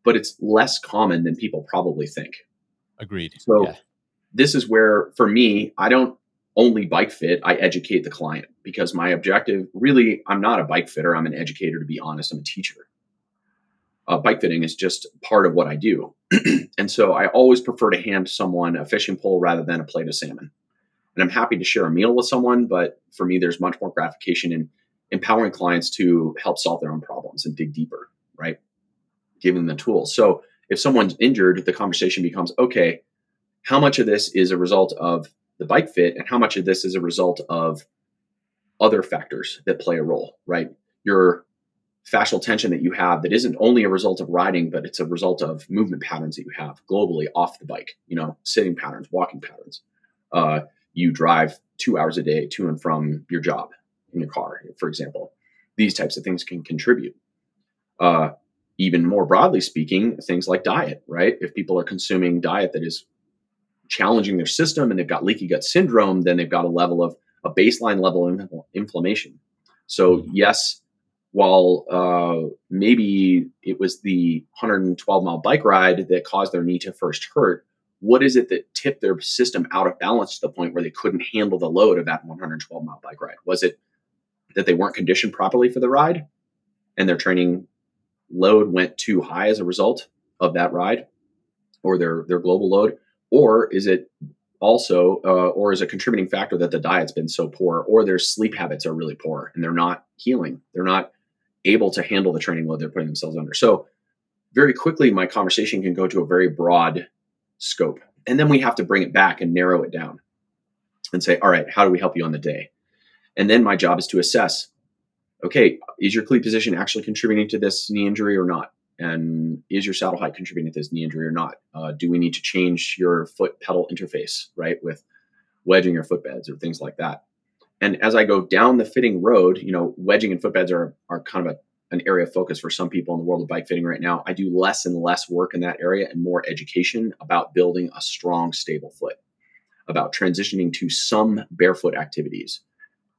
but it's less common than people probably think. Agreed. So yeah. this is where, for me, I don't only bike fit, I educate the client because my objective really, I'm not a bike fitter, I'm an educator, to be honest, I'm a teacher uh, bike fitting is just part of what I do. and so I always prefer to hand someone a fishing pole rather than a plate of salmon. And I'm happy to share a meal with someone, but for me, there's much more gratification in empowering clients to help solve their own problems and dig deeper, right? Giving them the tools. So if someone's injured, the conversation becomes okay, how much of this is a result of the bike fit and how much of this is a result of other factors that play a role, right? Your fascial tension that you have that isn't only a result of riding, but it's a result of movement patterns that you have globally off the bike, you know, sitting patterns, walking patterns. Uh, you drive two hours a day to and from your job in your car, for example. These types of things can contribute. Uh, even more broadly speaking, things like diet, right? If people are consuming diet that is challenging their system and they've got leaky gut syndrome, then they've got a level of a baseline level of inflammation. So, mm-hmm. yes, while uh, maybe it was the 112 mile bike ride that caused their knee to first hurt, what is it that tipped their system out of balance to the point where they couldn't handle the load of that 112 mile bike ride? Was it that they weren't conditioned properly for the ride and their training load went too high as a result of that ride or their, their global load? Or is it also, uh, or is a contributing factor that the diet's been so poor or their sleep habits are really poor and they're not healing? They're not able to handle the training load they're putting themselves under. So very quickly, my conversation can go to a very broad scope. And then we have to bring it back and narrow it down and say, all right, how do we help you on the day? And then my job is to assess, okay, is your cleat position actually contributing to this knee injury or not? And is your saddle height contributing to this knee injury or not? Uh, do we need to change your foot pedal interface, right, with wedging your footbeds or things like that? And as I go down the fitting road, you know, wedging and footbeds are are kind of a, an area of focus for some people in the world of bike fitting right now. I do less and less work in that area and more education about building a strong, stable foot, about transitioning to some barefoot activities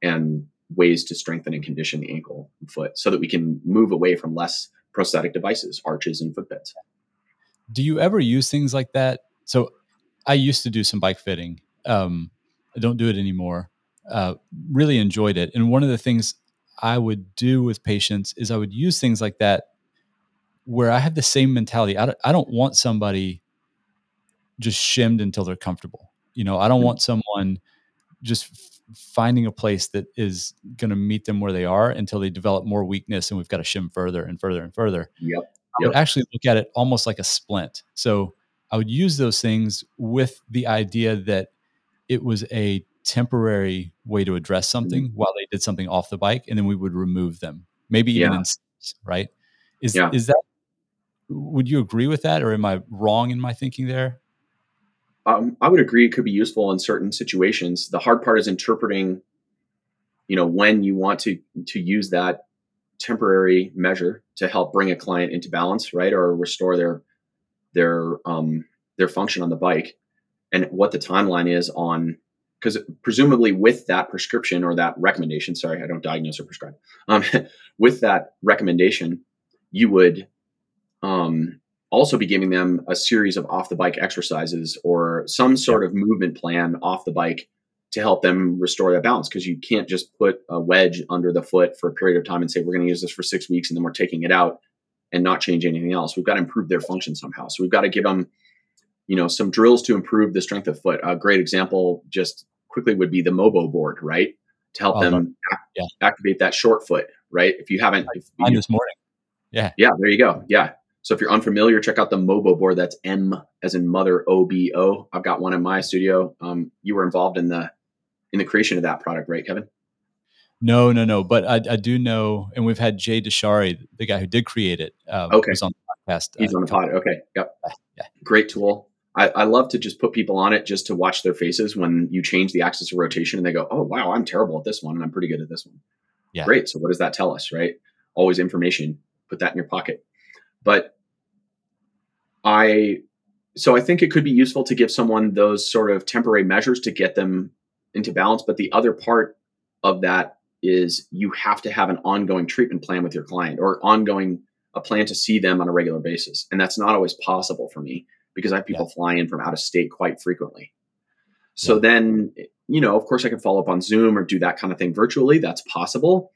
and ways to strengthen and condition the ankle and foot so that we can move away from less prosthetic devices, arches and footbeds. Do you ever use things like that? So I used to do some bike fitting. Um, I don't do it anymore uh, really enjoyed it. And one of the things I would do with patients is I would use things like that where I have the same mentality. I don't, I don't want somebody just shimmed until they're comfortable. You know, I don't mm-hmm. want someone just finding a place that is going to meet them where they are until they develop more weakness and we've got to shim further and further and further. Yep. I would actually look at it almost like a splint. So I would use those things with the idea that it was a temporary way to address something mm-hmm. while they did something off the bike, and then we would remove them, maybe even yeah. in right. Is yeah. is that? Would you agree with that, or am I wrong in my thinking there? Um, I would agree. It could be useful in certain situations. The hard part is interpreting. You know when you want to to use that temporary measure to help bring a client into balance, right, or restore their their um, their function on the bike, and what the timeline is on because presumably with that prescription or that recommendation, sorry, I don't diagnose or prescribe. Um, with that recommendation, you would um, also be giving them a series of off the bike exercises or some sort of movement plan off the bike to help them restore that balance because you can't just put a wedge under the foot for a period of time and say we're going to use this for six weeks and then we're taking it out and not change anything else. We've got to improve their function somehow. So we've got to give them you know some drills to improve the strength of foot. A great example just quickly would be the mobo board right? To help oh, them act, yeah. activate that short foot right? If you haven't if you, this morning. Yeah. Yeah there you go. Yeah so if you're unfamiliar, check out the Mobo board. That's M as in mother O B O. I've got one in my studio. Um, you were involved in the in the creation of that product, right, Kevin? No, no, no. But I, I do know, and we've had Jay Dicharry, the guy who did create it. Um, okay, on the podcast. He's uh, on the pod. Okay, yep. Yeah. Great tool. I, I, love to just put people on it just to watch their faces when you change the axis of rotation and they go, "Oh wow, I'm terrible at this one, and I'm pretty good at this one." Yeah. Great. So what does that tell us, right? Always information. Put that in your pocket. But I so I think it could be useful to give someone those sort of temporary measures to get them into balance. But the other part of that is you have to have an ongoing treatment plan with your client or ongoing a plan to see them on a regular basis. And that's not always possible for me because I have people yeah. fly in from out of state quite frequently. So yeah. then, you know, of course I can follow up on Zoom or do that kind of thing virtually. That's possible.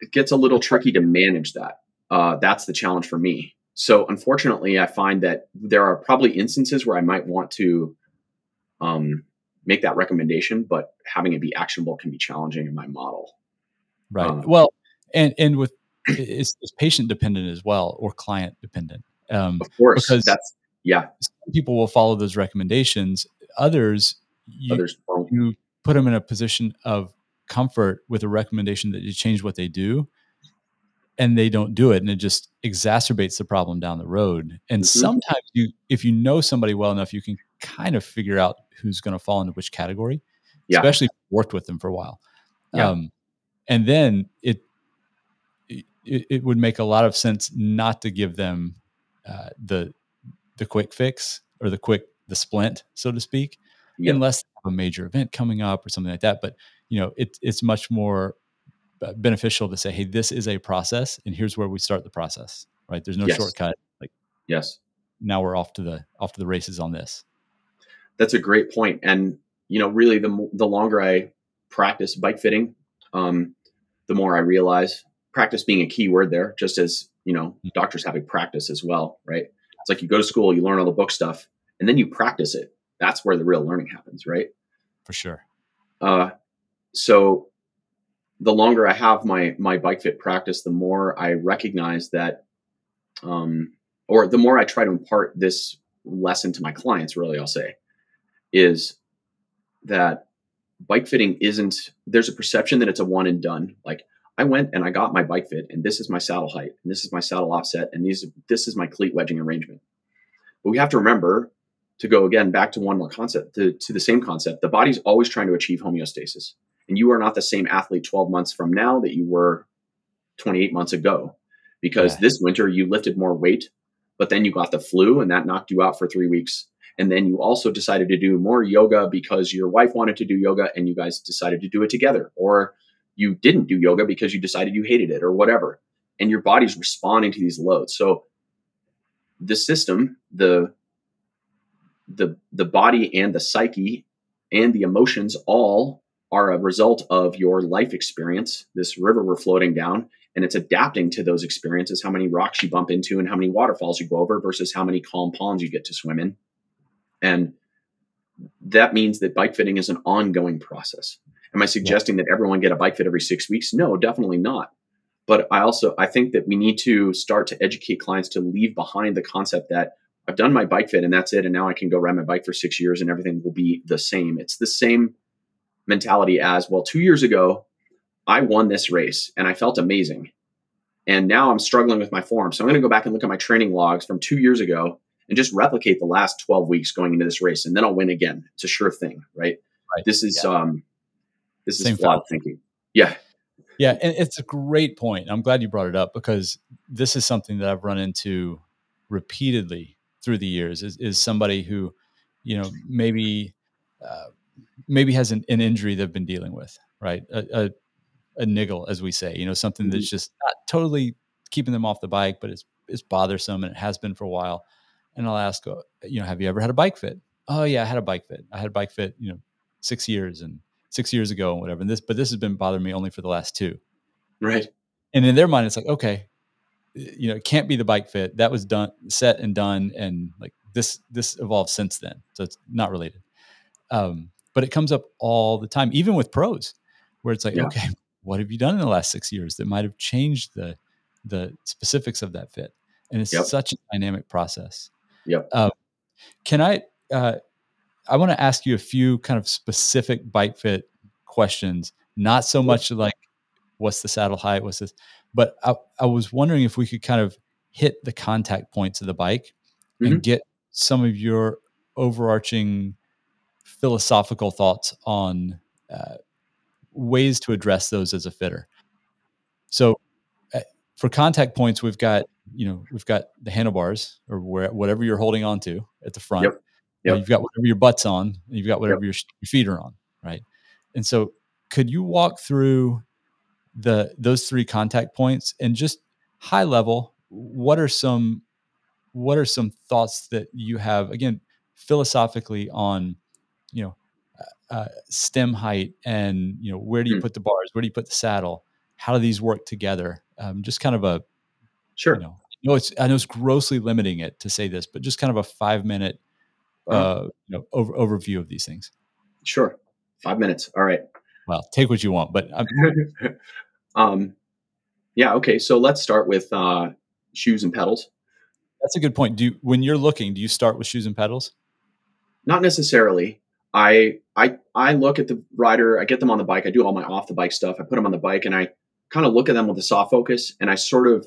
It gets a little tricky to manage that. Uh, that's the challenge for me. So unfortunately, I find that there are probably instances where I might want to um, make that recommendation, but having it be actionable can be challenging in my model. Right. Um, well, and and with it's, it's, patient dependent as well or client dependent. Um, of course, because that's yeah. Some people will follow those recommendations. Others, you, Others you put them in a position of comfort with a recommendation that you change what they do and they don't do it and it just exacerbates the problem down the road and mm-hmm. sometimes you if you know somebody well enough you can kind of figure out who's going to fall into which category yeah. especially if you worked with them for a while yeah. um, and then it, it, it would make a lot of sense not to give them uh, the the quick fix or the quick the splint so to speak yep. unless a major event coming up or something like that but you know it, it's much more beneficial to say, hey, this is a process, and here's where we start the process. Right? There's no yes. shortcut. Like, yes, now we're off to the off to the races on this. That's a great point, and you know, really, the the longer I practice bike fitting, um, the more I realize practice being a key word there. Just as you know, mm-hmm. doctors have a practice as well, right? It's like you go to school, you learn all the book stuff, and then you practice it. That's where the real learning happens, right? For sure. Uh, so the longer I have my my bike fit practice, the more I recognize that, um, or the more I try to impart this lesson to my clients. Really, I'll say, is that bike fitting isn't. There's a perception that it's a one and done. Like I went and I got my bike fit, and this is my saddle height, and this is my saddle offset, and these this is my cleat wedging arrangement. But we have to remember to go again back to one more concept to, to the same concept. The body's always trying to achieve homeostasis and you are not the same athlete 12 months from now that you were 28 months ago. Because yeah. this winter you lifted more weight but then you got the flu and that knocked you out for three weeks. And then you also decided to do more yoga because your wife wanted to do yoga and you guys decided to do it together. Or you didn't do yoga because you decided you hated it or whatever. And your body's responding to these loads. So the system the the the body and the psyche and the emotions all are a result of your life experience. This river we're floating down, and it's adapting to those experiences how many rocks you bump into and how many waterfalls you go over versus how many calm ponds you get to swim in. And that means that bike fitting is an ongoing process. Am I suggesting that everyone get a bike fit every six weeks? No, definitely not. but I also I think that we need to start to educate clients to leave behind the concept that I've done my bike fit and that's it, and now I can go ride my bike for six years and everything will be the same. It's the same mentality as well. Two years ago, I won this race and I felt amazing, and now I'm struggling with my form. So I'm going to go back and look at my training logs from two years ago and just replicate the last 12 weeks going into this race, and then I'll win again. It's a sure thing, right? Right. This is Yeah. um, this Same is flawed thinking. Yeah, Yeah, and it's a great point. I'm glad you brought it up because this is something that I've run into repeatedly through the years. Is, is somebody who, you know, maybe uh, maybe has an, an injury they've been dealing with, right? A, a, a niggle, as we say, you know, something that's just not totally keeping them off the bike, but it's it's bothersome and it has been for a while. And I'll ask, uh, you know, have you ever had a bike fit? Oh yeah, I had a bike fit. I had a bike fit, you know, six years and six years ago and whatever. And this, but this has been bothering me only for the last two right. and in their mind it's like okay you know it can't be the bike fit that was done set and done and like this this evolved since then so it's not related um but it comes up all the time even with pros where it's like Yeah. okay what have you done in the last six years that might have changed the the specifics of that fit and it's Yep. such a dynamic process Yep. um, can i uh i want to ask you a few kind of specific bike fit questions not so much like what's the saddle height what's this but I, I was wondering if we could kind of hit the contact points of the bike and Mhm. get some of your overarching philosophical thoughts on uh, ways to address those as a fitter so uh, for contact points we've got you know we've got the handlebars or where, whatever you're holding on to at the front Yep. Yep. you've got whatever your butt's on and you've got whatever your, your feet are on right and so could you walk through the those three contact points and just high level what are some what are some thoughts that you have again philosophically on you know uh, uh, stem height and you know where do you Hmm. put the bars where do you put the saddle how do these work together um, just kind of a Sure. you know no it's i know it's grossly limiting it to say this but just kind of a five minute uh, Uh-huh. you know over, overview of these things Sure. Five minutes. All right. well take what you want but um, yeah. Okay. So let's start with uh, shoes and pedals. that's a good point do you, when you're looking do you start with shoes and pedals Not necessarily. I I I look at the rider. I get them on the bike. I do all my off the bike stuff. I put them on the bike, and I kind of look at them with a soft focus, and I sort of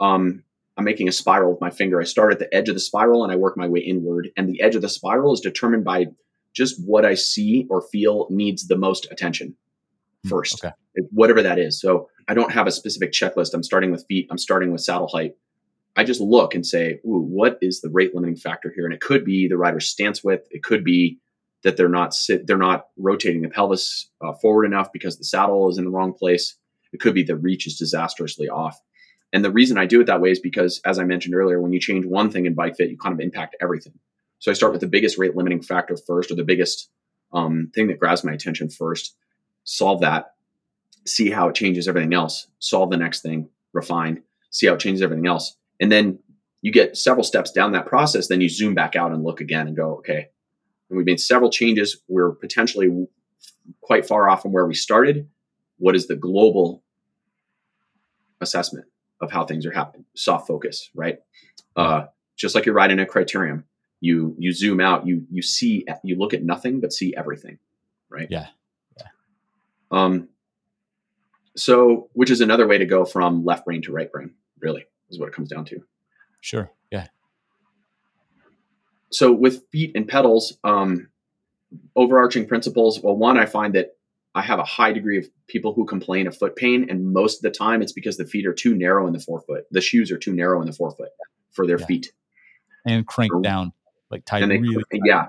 um, I'm making a spiral with my finger. I start at the edge of the spiral, and I work my way inward. And the edge of the spiral is determined by just what I see or feel needs the most attention Hmm, first. okay whatever that is. So I don't have a specific checklist. I'm starting with feet. I'm starting with saddle height. I just look and say, ooh, what is the rate limiting factor here? And it could be the rider's stance width. It could be that they're not sit, they're not rotating the pelvis uh, forward enough because the saddle is in the wrong place. It could be the reach is disastrously off. And the reason I do it that way is because, as I mentioned earlier, when you change one thing in bike fit, you kind of impact everything. So I start with the biggest rate limiting factor first, or the biggest um, thing that grabs my attention first. Solve that, see how it changes everything else, solve the next thing, refine, see how it changes everything else. And then you get several steps down that process, then you zoom back out and look again and go, okay, we've made several changes. We're potentially quite far off from where we started. What is the global assessment of how things are happening? Soft focus, right? Uh, just like you're riding a criterium, you you zoom out, you you see, you look at nothing but see everything, right? Yeah. yeah. Um, so, which is another way to go from left brain to right brain, really, is what it comes down to. sure So, with feet and pedals, um, overarching principles. Well, one, I find that I have a high degree of people who complain of foot pain, and most of the time it's because the feet are too narrow in the forefoot. The shoes are too narrow in the forefoot for their Yeah. feet. and crank Sure. down like tight they, really tight. yeah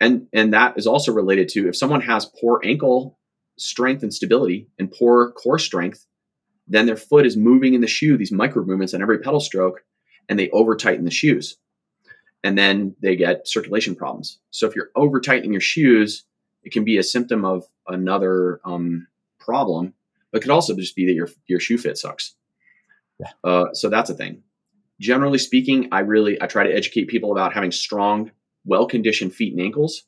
and and that is also related to if someone has poor ankle strength and stability and poor core strength then their foot is moving in the shoe these micro movements on every pedal stroke and they over tighten the shoes and then they get circulation problems. So if you're over tightening your shoes it can be a symptom of another um, problem. But it could also just be that your your shoe fit sucks. Yeah. uh, so that's a thing. Generally speaking i really i try to educate people about having strong well conditioned feet and ankles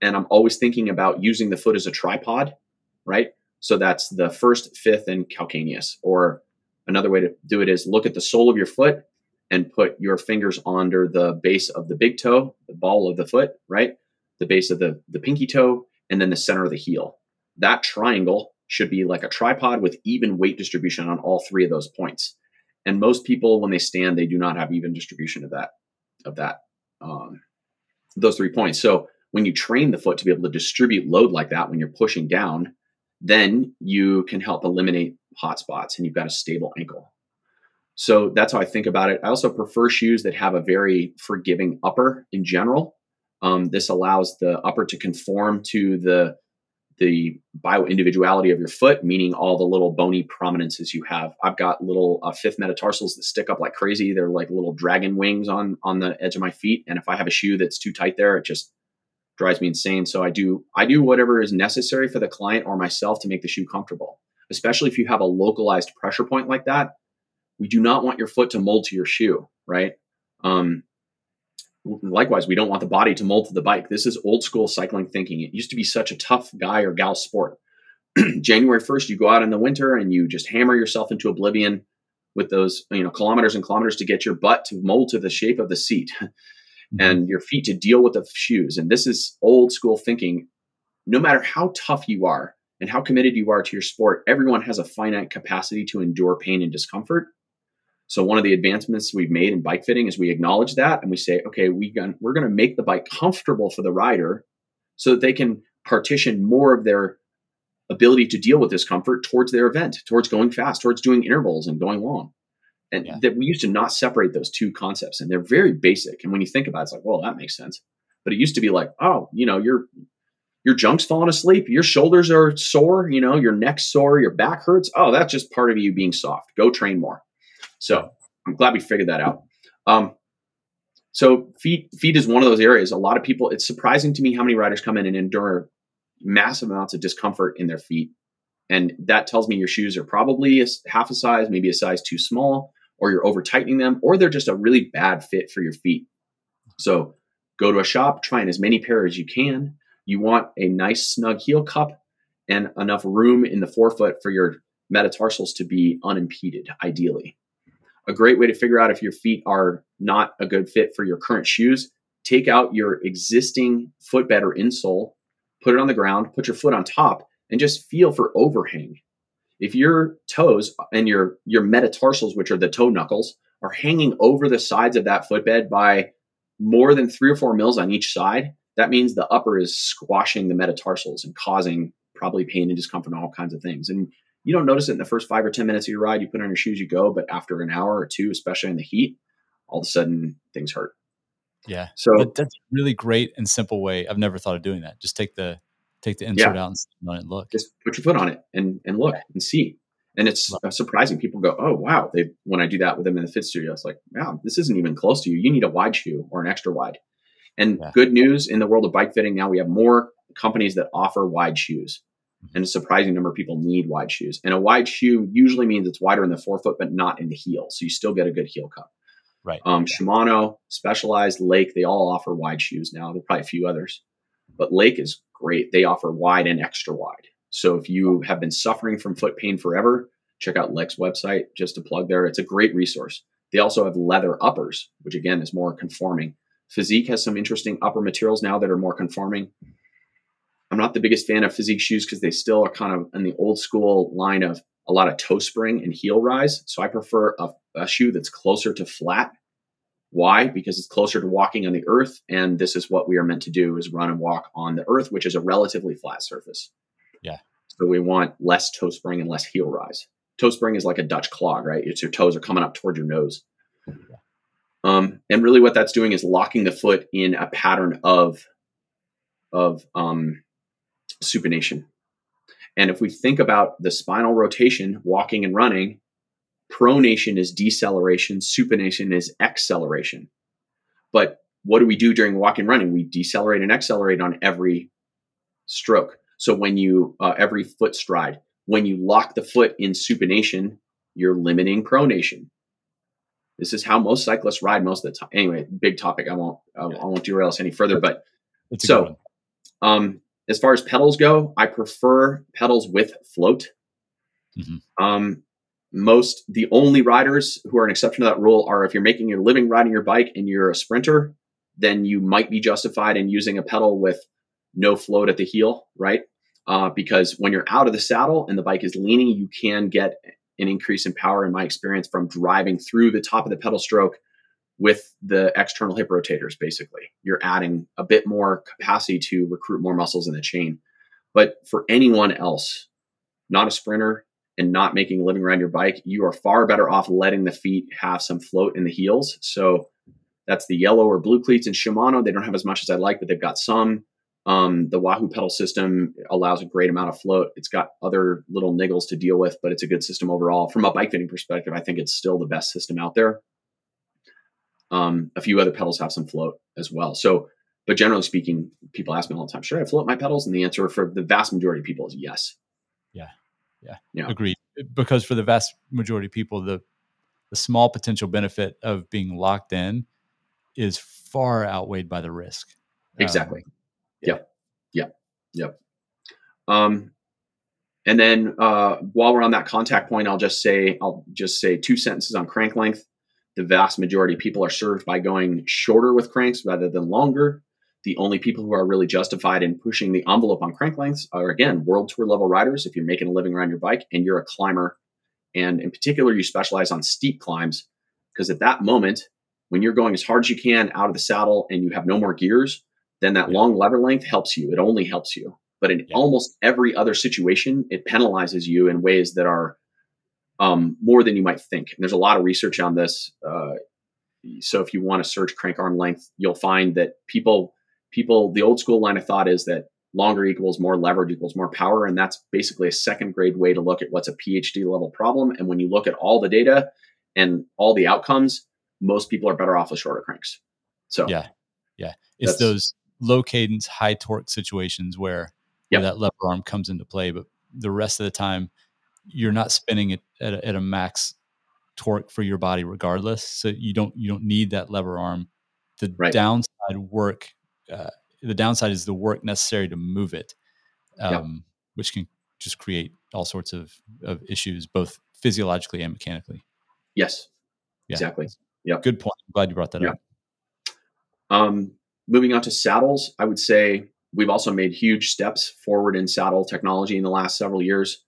and i'm always thinking about using the foot as a tripod right? So that's the first fifth and calcaneus or Another way to do it is look at the sole of your foot and put your fingers under the base of the big toe, the ball of the foot, right? The base of the, the pinky toe, and then the center of the heel. That triangle should be like a tripod with even weight distribution on all three of those points. And most people, when they stand, they do not have even distribution of that, of that, um, those three points. So when you train the foot to be able to distribute load like that when you're pushing down, then you can help eliminate hot spots and you've got a stable ankle. So that's how I think about it. I also prefer shoes that have a very forgiving upper in general. Um, this allows the upper to conform to the the bio individuality of your foot, meaning all the little bony prominences you have. I've got little uh, fifth metatarsals that stick up like crazy. They're like little dragon wings on on the edge of my feet, and if I have a shoe that's too tight there, it just drives me insane. So I do I do whatever is necessary for the client or myself to make the shoe comfortable. Especially if you have a localized pressure point like that, we do not want your foot to mold to your shoe, right? Um, likewise, we don't want the body to mold to the bike. This is old school cycling thinking. It used to be such a tough guy or gal sport. January 1st, you go out in the winter and you just hammer yourself into oblivion with those, you know, kilometers and kilometers to get your butt to mold to the shape of the seat. mm-hmm. and your feet to deal with the shoes. And this is old school thinking. No matter how tough you are and how committed you are to your sport, everyone has a finite capacity to endure pain and discomfort. So one of the advancements we've made in bike fitting is we acknowledge that and we say, okay, we got, we're going to make the bike comfortable for the rider so that they can partition more of their ability to deal with discomfort towards their event, towards going fast, towards doing intervals and going long. And yeah. that we used to not separate those two concepts and they're very basic. And when you think about it it's like well that makes sense. But it used to be like oh you know your your junk's falling asleep your shoulders are sore you know your neck's sore your back hurts. Oh that's just part of you being soft. Go train more so i'm glad we figured that out um, so feet feet is one of those areas a lot of people it's surprising to me how many riders come in and endure massive amounts of discomfort in their feet and that tells me your shoes are probably a, half a size maybe a size too small or you're over tightening them, or they're just a really bad fit for your feet. So go to a shop, try in as many pairs as you can. You want a nice snug heel cup and enough room in the forefoot for your metatarsals to be unimpeded, ideally. A great way to figure out if your feet are not a good fit for your current shoes, take out your existing footbed or insole, put it on the ground, put your foot on top, and just feel for overhang if your toes and your your metatarsals, which are the toe knuckles, are hanging over the sides of that footbed by more than three or four mils on each side, that means the upper is squashing the metatarsals and causing probably pain and discomfort and all kinds of things. And you don't notice it in the first five or 10 minutes of your ride. You put on your shoes, you go. But after an hour or two, especially in the heat, all of a sudden things hurt. Yeah. So that's a really great and simple way. I've never thought of doing that. Just take the take the insert yeah. out and look. Just put your foot on it and and look and see. And it's uh, surprising. People go, "Oh wow!" They when I do that with them in the fit studio, it's like, "Wow, this isn't even close to you. You need a wide shoe or an extra wide." And yeah. good news in the world of bike fitting now, we have more companies that offer wide shoes. And a surprising number of people need wide shoes. And a wide shoe usually means it's wider in the forefoot, but not in the heel, so you still get a good heel cup. Right. Um, yeah. Shimano, Specialized, Lake, they all offer wide shoes now. There are probably a few others, but Lake is great. They offer wide and extra wide. So if you have been suffering from foot pain forever, check out Lake's website just to plug there. It's a great resource. They also have leather uppers, which again is more conforming. Fizik has some interesting upper materials now that are more conforming. I'm not the biggest fan of Fizik shoes because they still are kind of in the old school line of a lot of toe spring and heel rise. So I prefer a, a shoe that's closer to flat why? Because it's closer to walking on the earth. And this is what we are meant to do is run and walk on the earth, which is a relatively flat surface. Yeah. So we want less toe spring and less heel rise. Toe spring is like a Dutch clog, right? It's your toes are coming up toward your nose. Yeah. Um, and really what that's doing is locking the foot in a pattern of, of um, supination. And if we think about the spinal rotation, walking and running, Pronation is deceleration, supination is acceleration. But what do we do during walking and running? We decelerate and accelerate on every stroke. So when you, uh, every foot stride, when you lock the foot in supination, you're limiting pronation. This is how most cyclists ride most of the time. Anyway, big topic. I won't, I won't derail us any further. But so, um, as far as pedals go, I prefer pedals with float. Mm-hmm. Um, most the only riders who are an exception to that rule are if you're making your living riding your bike and you're a sprinter, then you might be justified in using a pedal with no float at the heel, right? Uh, because when you're out of the saddle and the bike is leaning, you can get an increase in power, in my experience, from driving through the top of the pedal stroke with the external hip rotators. Basically, you're adding a bit more capacity to recruit more muscles in the chain. But for anyone else, not a sprinter, and not making a living around your bike, you are far better off letting the feet have some float in the heels. So that's the yellow or blue cleats in Shimano. They don't have as much as I'd like, but they've got some. Um, the Wahoo pedal system allows a great amount of float. It's got other little niggles to deal with, but it's a good system overall. From a bike fitting perspective, I think it's still the best system out there. Um, a few other pedals have some float as well. So, but generally speaking, people ask me all the time, should I float my pedals? And the answer for the vast majority of people is yes. Yeah. Yeah. Yeah. Agreed. Because for the vast majority of people, the the small potential benefit of being locked in is far outweighed by the risk. Exactly. Um, yeah. Yep. Yep. Yep. Um, and then uh, while we're on that contact point, I'll just say I'll just say two sentences on crank length. The vast majority of people are served by going shorter with cranks rather than longer. The only people who are really justified in pushing the envelope on crank lengths are, again, world tour level riders. If you're making a living around your bike and you're a climber, and in particular, you specialize on steep climbs, because at that moment, when you're going as hard as you can out of the saddle and you have no more gears, then that yeah. long lever length helps you. It only helps you. But in yeah. almost every other situation, it penalizes you in ways that are um, more than you might think. And there's a lot of research on this. Uh, so if you want to search crank arm length, you'll find that people people, the old school line of thought is that longer equals more leverage equals more power. And that's basically a second grade way to look at what's a PhD level problem. And when you look at all the data and all the outcomes, most people are better off with shorter cranks. So, yeah, yeah. It's those low cadence, high torque situations where, yep. where that lever arm comes into play. But the rest of the time, you're not spinning it at a, at a max torque for your body regardless. So you don't you don't need that lever arm. The right. downside work uh, the downside is the work necessary to move it, um, yep. which can just create all sorts of, of issues, both physiologically and mechanically. Yes, yeah. exactly. Yeah, good point. I'm glad you brought that up. Um, moving on to saddles, I would say we've also made huge steps forward in saddle technology in the last several years.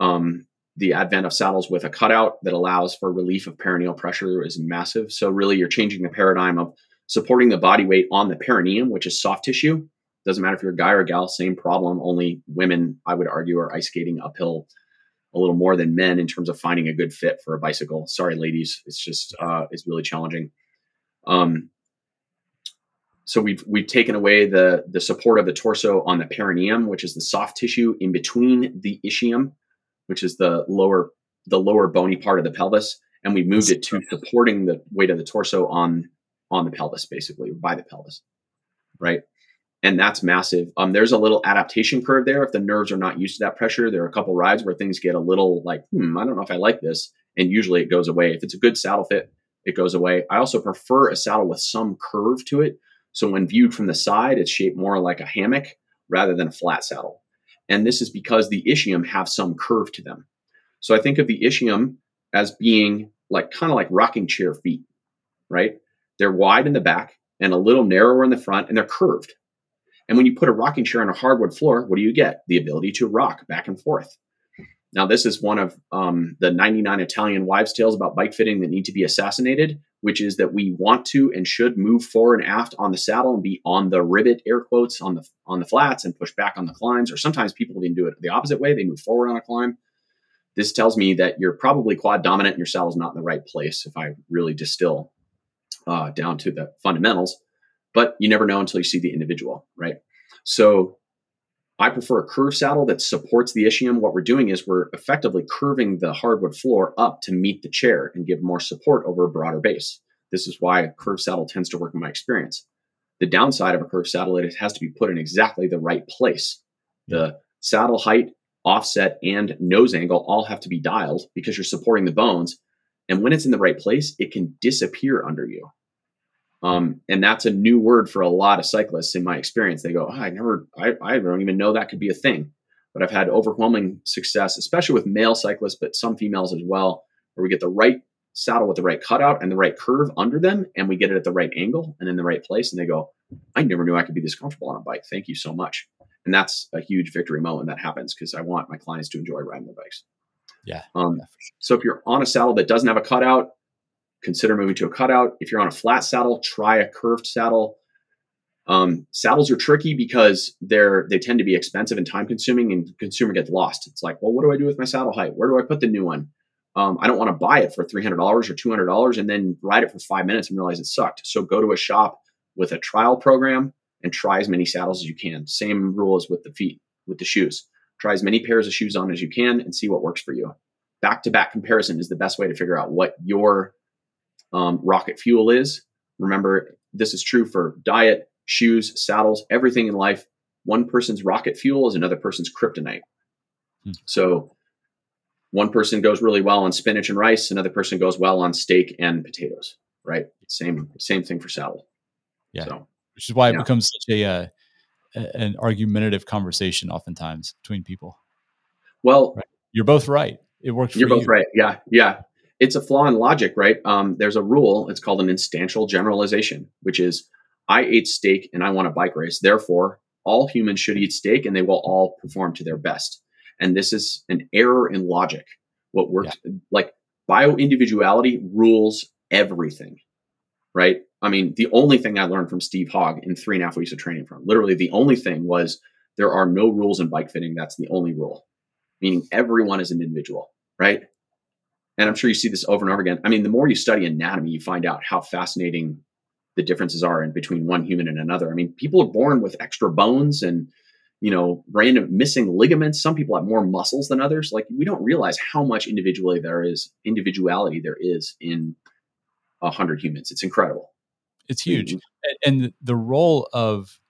Um, the advent of saddles with a cutout that allows for relief of perineal pressure is massive. So really, you're changing the paradigm of supporting the body weight on the perineum, which is soft tissue. Doesn't matter if you're a guy or a gal, same problem. Only women, I would argue, are ice skating uphill a little more than men in terms of finding a good fit for a bicycle. Sorry, ladies, it's just uh, it's really challenging. Um, so we've we've taken away the the support of the torso on the perineum, which is the soft tissue in between the ischium, which is the lower the lower bony part of the pelvis, and we moved it to supporting the weight of the torso on on the pelvis, basically by the pelvis, right? And that's massive. Um, there's a little adaptation curve there. If the nerves are not used to that pressure, there are a couple rides where things get a little like, hmm, I don't know if I like this, and usually it goes away. If it's a good saddle fit, it goes away. I also prefer a saddle with some curve to it. So when viewed from the side, it's shaped more like a hammock rather than a flat saddle. And this is because the ischium have some curve to them. So I think of the ischium as being like kind of like rocking chair feet, right? They're wide in the back and a little narrower in the front, and they're curved. And when you put a rocking chair on a hardwood floor, what do you get? The ability to rock back and forth. Now, this is one of um, the 99 Italian wives' tales about bike fitting that need to be assassinated, which is that we want to and should move fore and aft on the saddle and be on the rivet, air quotes, on the on the flats and push back on the climbs. Or sometimes people even do it the opposite way; they move forward on a climb. This tells me that you're probably quad dominant and your saddle's not in the right place. If I really distill uh, down to the fundamentals, but you never know until you see the individual, right? So I prefer a curved saddle that supports the ischium. What we're doing is we're effectively curving the hardwood floor up to meet the chair and give more support over a broader base. This is why a curved saddle tends to work in my experience. The downside of a curved saddle is it has to be put in exactly the right place. The saddle height, offset, and nose angle all have to be dialed because you're supporting the bones. And when it's in the right place, it can disappear under you. Um, and that's a new word for a lot of cyclists in my experience. They go, oh, I never, I, I don't even know that could be a thing. but I've had overwhelming success, especially with male cyclists, but some females as well, where we get the right saddle with the right cutout and the right curve under them, and we get it at the right angle and in the right place. And they go, I never knew I could be this comfortable on a bike. Thank you so much. And that's a huge victory moment that happens because I want my clients to enjoy riding their bikes. Yeah. Um. So if you're on a saddle that doesn't have a cutout, consider moving to a cutout. If you're on a flat saddle, try a curved saddle. Um, saddles are tricky because they're they tend to be expensive and time consuming, and consumer gets lost. It's like, well, what do I do with my saddle height? Where do I put the new one? Um, I don't want to buy it for three hundred dollars or two hundred dollars and then ride it for five minutes and realize it sucked. So go to a shop with a trial program and try as many saddles as you can. Same rule as with the feet, with the shoes. Try as many pairs of shoes on as you can and see what works for you. Back to back comparison is the best way to figure out what your um, rocket fuel is. Remember, this is true for diet, shoes, saddles, everything in life. One person's rocket fuel is another person's kryptonite. Hmm. So one person goes really well on spinach and rice, another person goes well on steak and potatoes, right? Same same thing for saddle. Yeah. So, Which is why it yeah. becomes such a uh, an argumentative conversation oftentimes between people. Well, right. you're both right. It works. You're both you. right. Yeah, yeah. It's a flaw in logic, right? Um, there's a rule. It's called an instantial generalization, which is I ate steak and I want a bike race. Therefore, all humans should eat steak and they will all perform to their best. And this is an error in logic. What works yeah. like bio individuality rules everything, right? I mean, the only thing I learned from Steve Hogg in three and a half weeks of training from literally the only thing was there are no rules in bike fitting. That's the only rule, meaning everyone is an individual, right? And I'm sure you see this over and over again. I mean, the more you study anatomy, you find out how fascinating the differences are in between one human and another. I mean, people are born with extra bones and you know random missing ligaments. Some people have more muscles than others. Like we don't realize how much individually there is individuality there is in a hundred humans. It's incredible. It's huge, mm-hmm. and the role of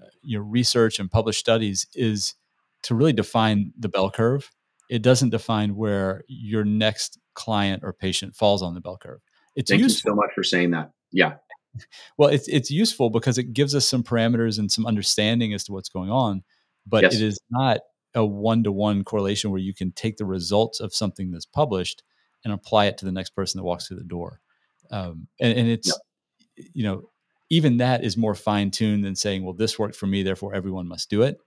uh, you know research and published studies is to really define the bell curve. It doesn't define where your next client or patient falls on the bell curve. It's Thank useful. you so much for saying that. Yeah, well, it's it's useful because it gives us some parameters and some understanding as to what's going on, but yes. it is not a one to one correlation where you can take the results of something that's published and apply it to the next person that walks through the door. Um, and, and, it's yep. you know even that is more fine tuned than saying, well, this worked for me, therefore everyone must do it.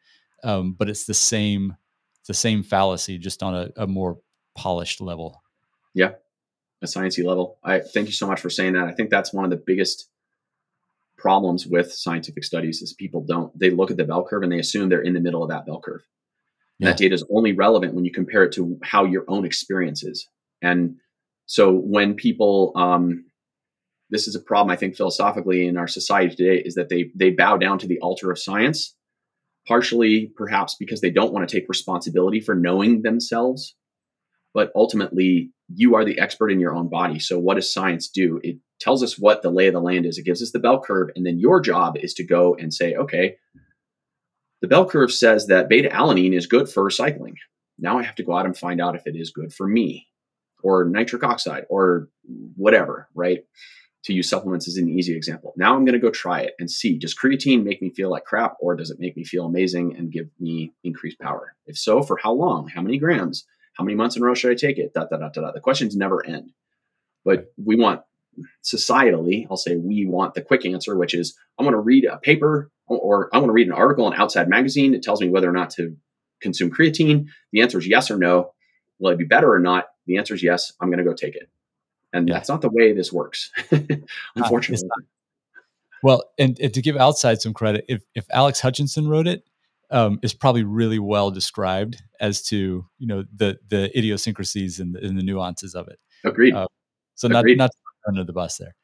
Um, but it's the same the same fallacy, just on a, a more polished level. Yeah, a sciencey level. I thank you so much for saying that. I think that's one of the biggest problems with scientific studies is people don't they look at the bell curve and they assume they're in the middle of that bell curve. Yeah. That data is only relevant when you compare it to how your own experience is. And so when people um, this is a problem I think philosophically in our society today is that they they bow down to the altar of science, partially perhaps because they don't want to take responsibility for knowing themselves, but ultimately you are the expert in your own body. So what does science do? It tells us what the lay of the land is. It gives us the bell curve. And then your job is to go and say, okay, the bell curve says that beta alanine is good for cycling. Now I have to go out and find out if it is good for me or nitric oxide or whatever, right? To use supplements as an easy example. Now I'm going to go try it and see does creatine make me feel like crap or does it make me feel amazing and give me increased power? If so, for how long? How many grams? How many months in a row should I take it? Da, da, da, da, da. The questions never end. But we want societally, I'll say we want the quick answer, which is I want to read a paper or I want to read an article in Outside Magazine. It tells me whether or not to consume creatine. The answer is yes or no. Will it be better or not? The answer is yes. I'm going to go take it. And yeah. that's not the way this works, unfortunately. Uh, well, and, and, to give Outside some credit, if, if Alex Hutchinson wrote it, um, is probably really well described as to you know the the idiosyncrasies and the, and the nuances of it. Agreed. Uh, so Agreed. not not under the bus there.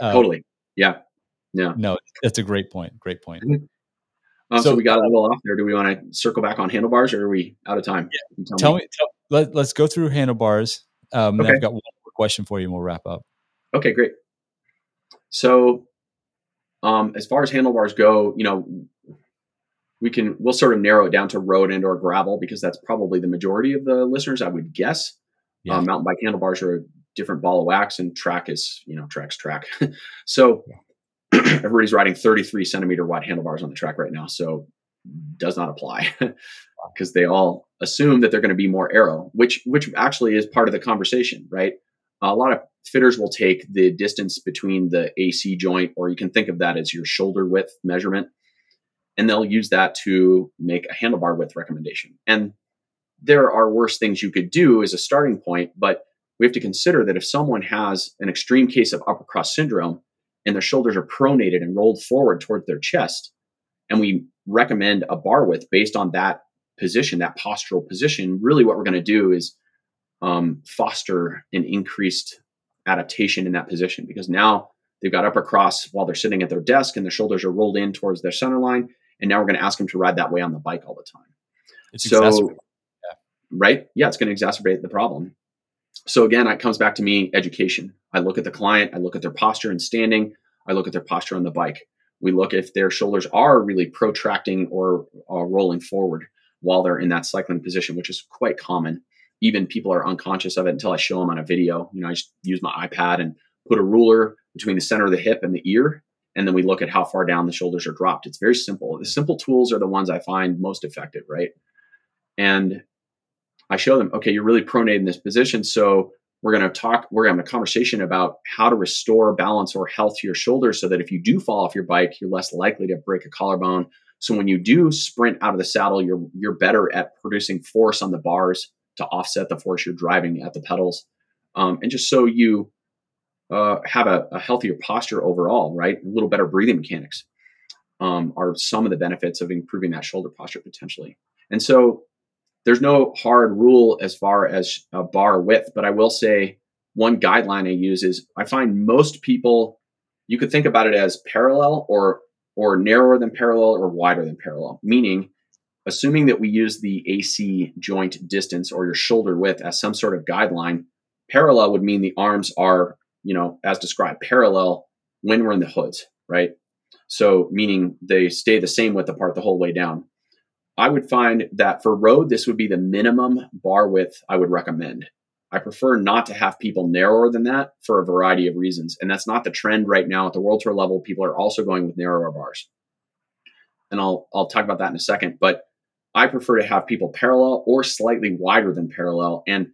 Um, totally. Yeah. Yeah. No, that's a great point. Great point. Mm-hmm. Uh, so, so, we got a little off there. Do we want to circle back on handlebars, or are we out of time? Yeah. Tell, tell, me. me tell, let, us go through handlebars. Um, okay. I've got one more question for you, and we'll wrap up. Okay, great. So, um, as far as handlebars go, you know, we can we'll sort of narrow it down to road and or gravel because that's probably the majority of the listeners, I would guess. Yeah. Um, mountain bike handlebars are a different ball of wax, and track is you know track's track. so everybody's riding 33 centimeter wide handlebars on the track right now, so does not apply. because they all assume that they're going to be more aero, which which actually is part of the conversation, right? A lot of fitters will take the distance between the AC joint, or you can think of that as your shoulder width measurement, and they'll use that to make a handlebar width recommendation. And there are worse things you could do as a starting point, but we have to consider that if someone has an extreme case of upper cross syndrome and their shoulders are pronated and rolled forward towards their chest, and we recommend a bar width based on that position, that postural position, really what we're going to do is um, foster an increased adaptation in that position because now they've got upper cross while they're sitting at their desk and their shoulders are rolled in towards their center line. And now we're going to ask them to ride that way on the bike all the time. It's so, yeah. right? Yeah, it's going to exacerbate the problem. So again, it comes back to me education. I look at the client, I look at their posture and standing, I look at their posture on the bike. We look if their shoulders are really protracting or, or rolling forward while they're in that cycling position, which is quite common. Even people are unconscious of it until I show them on a video. You know, I just use my iPad and put a ruler between the center of the hip and the ear, and then we look at how far down the shoulders are dropped. It's very simple. The simple tools are the ones I find most effective, right? And I show them, okay, you're really pronated in this position. So we're going to talk, we're going to have a conversation about how to restore balance or health to your shoulders so that if you do fall off your bike, you're less likely to break a collarbone. So when you do sprint out of the saddle, you're you're better at producing force on the bars to offset the force you're driving at the pedals, um, and just so you uh, have a, a, healthier posture overall, right? A little better breathing mechanics um, are some of the benefits of improving that shoulder posture potentially. And so there's no hard rule as far as a bar width, but I will say one guideline I use is I find most people, you could think about it as parallel or or narrower than parallel or wider than parallel, meaning assuming that we use the AC joint distance or your shoulder width as some sort of guideline, parallel would mean the arms are, you know, as described, parallel when we're in the hoods, right? So meaning they stay the same width apart the whole way down. I would find that for road, this would be the minimum bar width I would recommend. I prefer not to have people narrower than that for a variety of reasons. And that's not the trend right now at the world tour level. People are also going with narrower bars. And I'll I'll talk about that in a second, but I prefer to have people parallel or slightly wider than parallel. And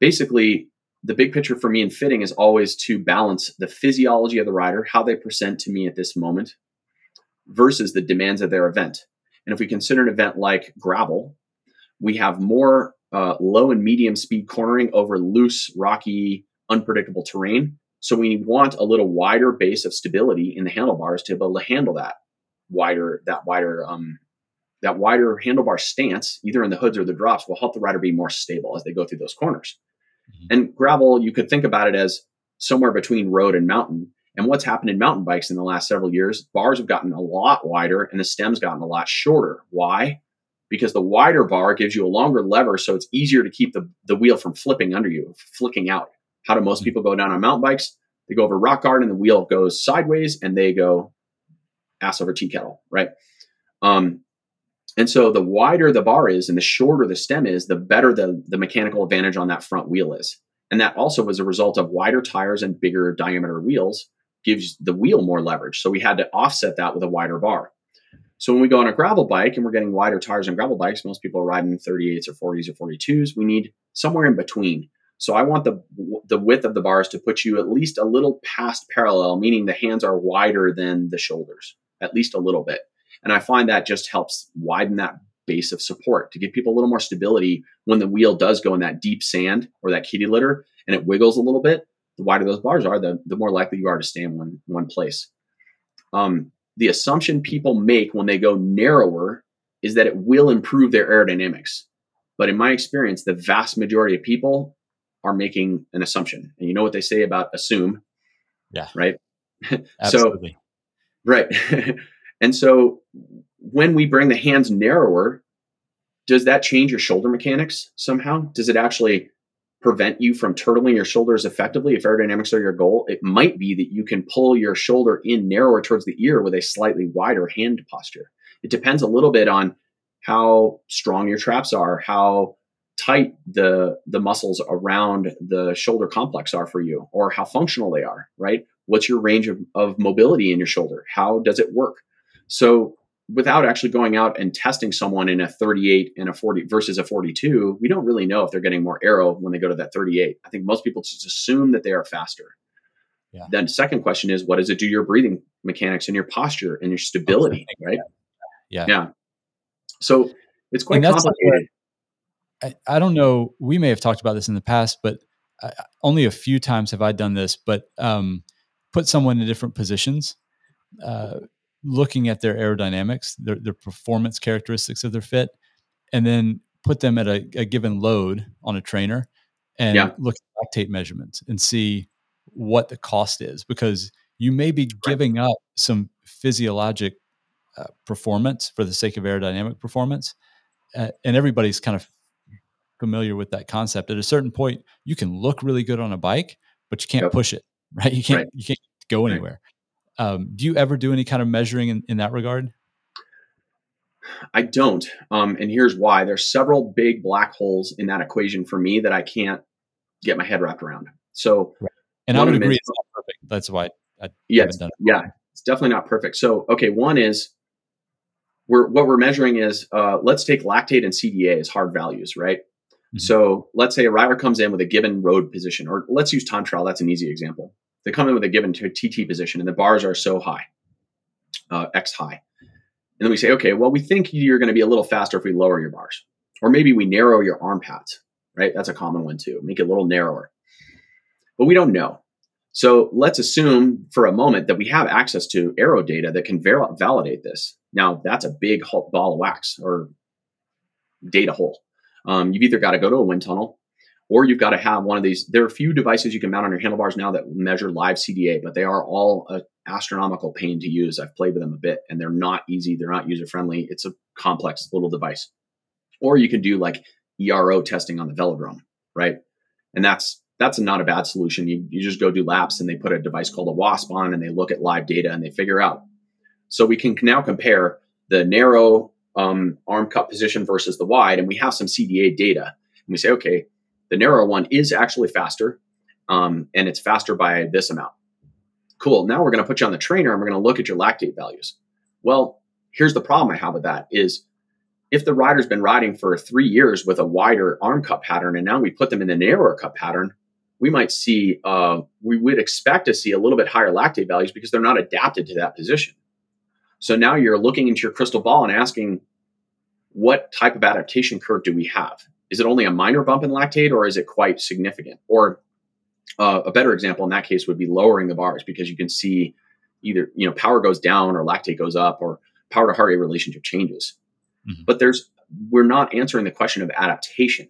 basically, the big picture for me in fitting is always to balance the physiology of the rider, how they present to me at this moment, versus the demands of their event. And if we consider an event like gravel, we have more uh, low and medium speed cornering over loose, rocky, unpredictable terrain. So we want a little wider base of stability in the handlebars to be able to handle that wider, that wider, um, that wider handlebar stance, either in the hoods or the drops, will help the rider be more stable as they go through those corners. Mm-hmm. And gravel, you could think about it as somewhere between road and mountain. And what's happened in mountain bikes in the last several years, bars have gotten a lot wider and the stem's gotten a lot shorter. Why? because the wider bar gives you a longer lever, so it's easier to keep the, the wheel from flipping under you, flicking out. How do most mm-hmm. people go down on mountain bikes? They go over rock garden and the wheel goes sideways and they go ass over tea kettle, right? Um, and so the wider the bar is and the shorter the stem is, the better the, the mechanical advantage on that front wheel is. And that also was a result of wider tires and bigger diameter wheels gives the wheel more leverage. So we had to offset that with a wider bar. So when we go on a gravel bike and we're getting wider tires on gravel bikes, most people are riding 38s or 40s or 42s. We need somewhere in between. So I want the the width of the bars to put you at least a little past parallel, meaning the hands are wider than the shoulders, at least a little bit. And I find that just helps widen that base of support to give people a little more stability when the wheel does go in that deep sand or that kitty litter and it wiggles a little bit. The wider those bars are, the, the more likely you are to stay in one, one place. Um, the assumption people make when they go narrower is that it will improve their aerodynamics. But in my experience, the vast majority of people are making an assumption. And you know what they say about assume? Yeah. Right? Absolutely. so, right. and so when we bring the hands narrower, does that change your shoulder mechanics somehow? Does it actually prevent you from turtling your shoulders effectively if aerodynamics are your goal? It might be that you can pull your shoulder in narrower towards the ear with a slightly wider hand posture. It depends a little bit on how strong your traps are how tight the the muscles around the shoulder complex are for you or how functional they are right? What's your range of, of mobility in your shoulder? How does it work so without actually going out and testing someone in a 38 and a 40 versus a 42, we don't really know if they're getting more aero when they go to that 38. I think most people just assume that they are faster. Yeah. Then second question is what does it do your breathing mechanics and your posture and your stability, right? Yeah. Yeah. So it's quite complicated. I, I, don't know. We may have talked about this in the past, but I, only a few times have I done this. But um, put someone in different positions, uh, looking at their aerodynamics, their, their performance characteristics of their fit, and then put them at a, a given load on a trainer and yeah. look at lactate measurements and see what the cost is because you may be giving up some physiologic uh, performance for the sake of aerodynamic performance uh, and everybody's kind of familiar with that concept at a certain point you can look really good on a bike but you can't yep. push it right you can't right. you can't go anywhere right. Um, do you ever do any kind of measuring in, in that regard i don't um, and here's why there's several big black holes in that equation for me that i can't get my head wrapped around so right. and i would agree is, it's not perfect that's why i yeah, done it yeah it's definitely not perfect so okay one is we're what we're measuring is uh, let's take lactate and CDA as hard values, right? Mm-hmm. So let's say a rider comes in with a given road position, or let's use time trial. That's an easy example. They come in with a given TT position, and the bars are so high, uh, X high, and then we say, okay, well, we think you're going to be a little faster if we lower your bars, or maybe we narrow your arm pads, right? That's a common one too. Make it a little narrower, but we don't know. So let's assume for a moment that we have access to aero data that can ver- validate this. Now that's a big ball of wax or data hole. Um, you've either got to go to a wind tunnel or you've got to have one of these. There are a few devices you can mount on your handlebars now that measure live CDA, but they are all an astronomical pain to use. I've played with them a bit and they're not easy. They're not user friendly. It's a complex little device. Or you can do like ERO testing on the velodrome, right? And that's that's not a bad solution. You, you just go do laps and they put a device called a WASP on and they look at live data and they figure out so we can now compare the narrow um, arm cup position versus the wide, and we have some CDA data. And we say, okay, the narrow one is actually faster, um, and it's faster by this amount. Cool. Now we're going to put you on the trainer, and we're going to look at your lactate values. Well, here's the problem I have with that: is if the rider's been riding for three years with a wider arm cup pattern, and now we put them in the narrower cup pattern, we might see uh, we would expect to see a little bit higher lactate values because they're not adapted to that position. So now you're looking into your crystal ball and asking, what type of adaptation curve do we have? Is it only a minor bump in lactate or is it quite significant? Or uh, a better example in that case would be lowering the bars because you can see either you know power goes down or lactate goes up or power to heart rate relationship changes. Mm-hmm. But there's we're not answering the question of adaptation,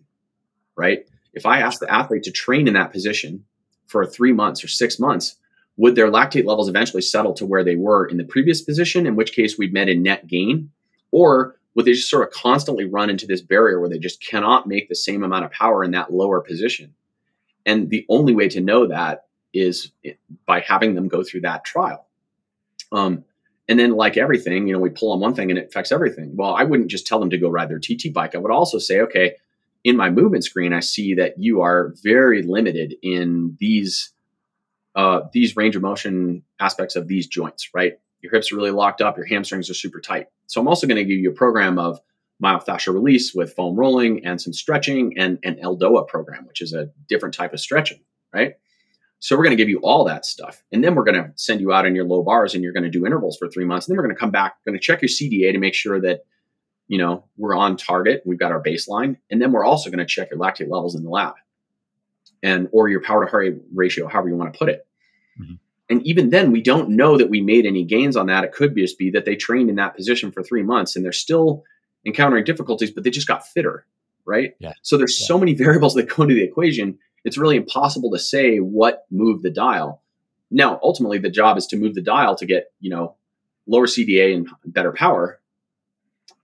right? If I ask the athlete to train in that position for three months or six months, would their lactate levels eventually settle to where they were in the previous position, in which case we'd met a net gain? Or would they just sort of constantly run into this barrier where they just cannot make the same amount of power in that lower position? And the only way to know that is by having them go through that trial. Um, and then, like everything, you know, we pull on one thing and it affects everything. Well, I wouldn't just tell them to go ride their TT bike. I would also say, okay, in my movement screen, I see that you are very limited in these uh, these range of motion aspects of these joints, right? Your hips are really locked up, your hamstrings are super tight. So I'm also going to give you a program of myofascial release with foam rolling and some stretching and an Eldoa program, which is a different type of stretching, right? So we're going to give you all that stuff. And then we're going to send you out in your low bars and you're going to do intervals for three months. And then we're going to come back, going to check your CDA to make sure that, you know, we're on target. We've got our baseline. And then we're also going to check your lactate levels in the lab and, or your power to heart ratio, however you want to put it. Mm-hmm. And even then, we don't know that we made any gains on that. It could just be that they trained in that position for three months and they're still encountering difficulties, but they just got fitter, right? Yeah. So there's yeah. so many variables that go into the equation. It's really impossible to say what moved the dial. Now, ultimately, the job is to move the dial to get you know lower CDA and better power.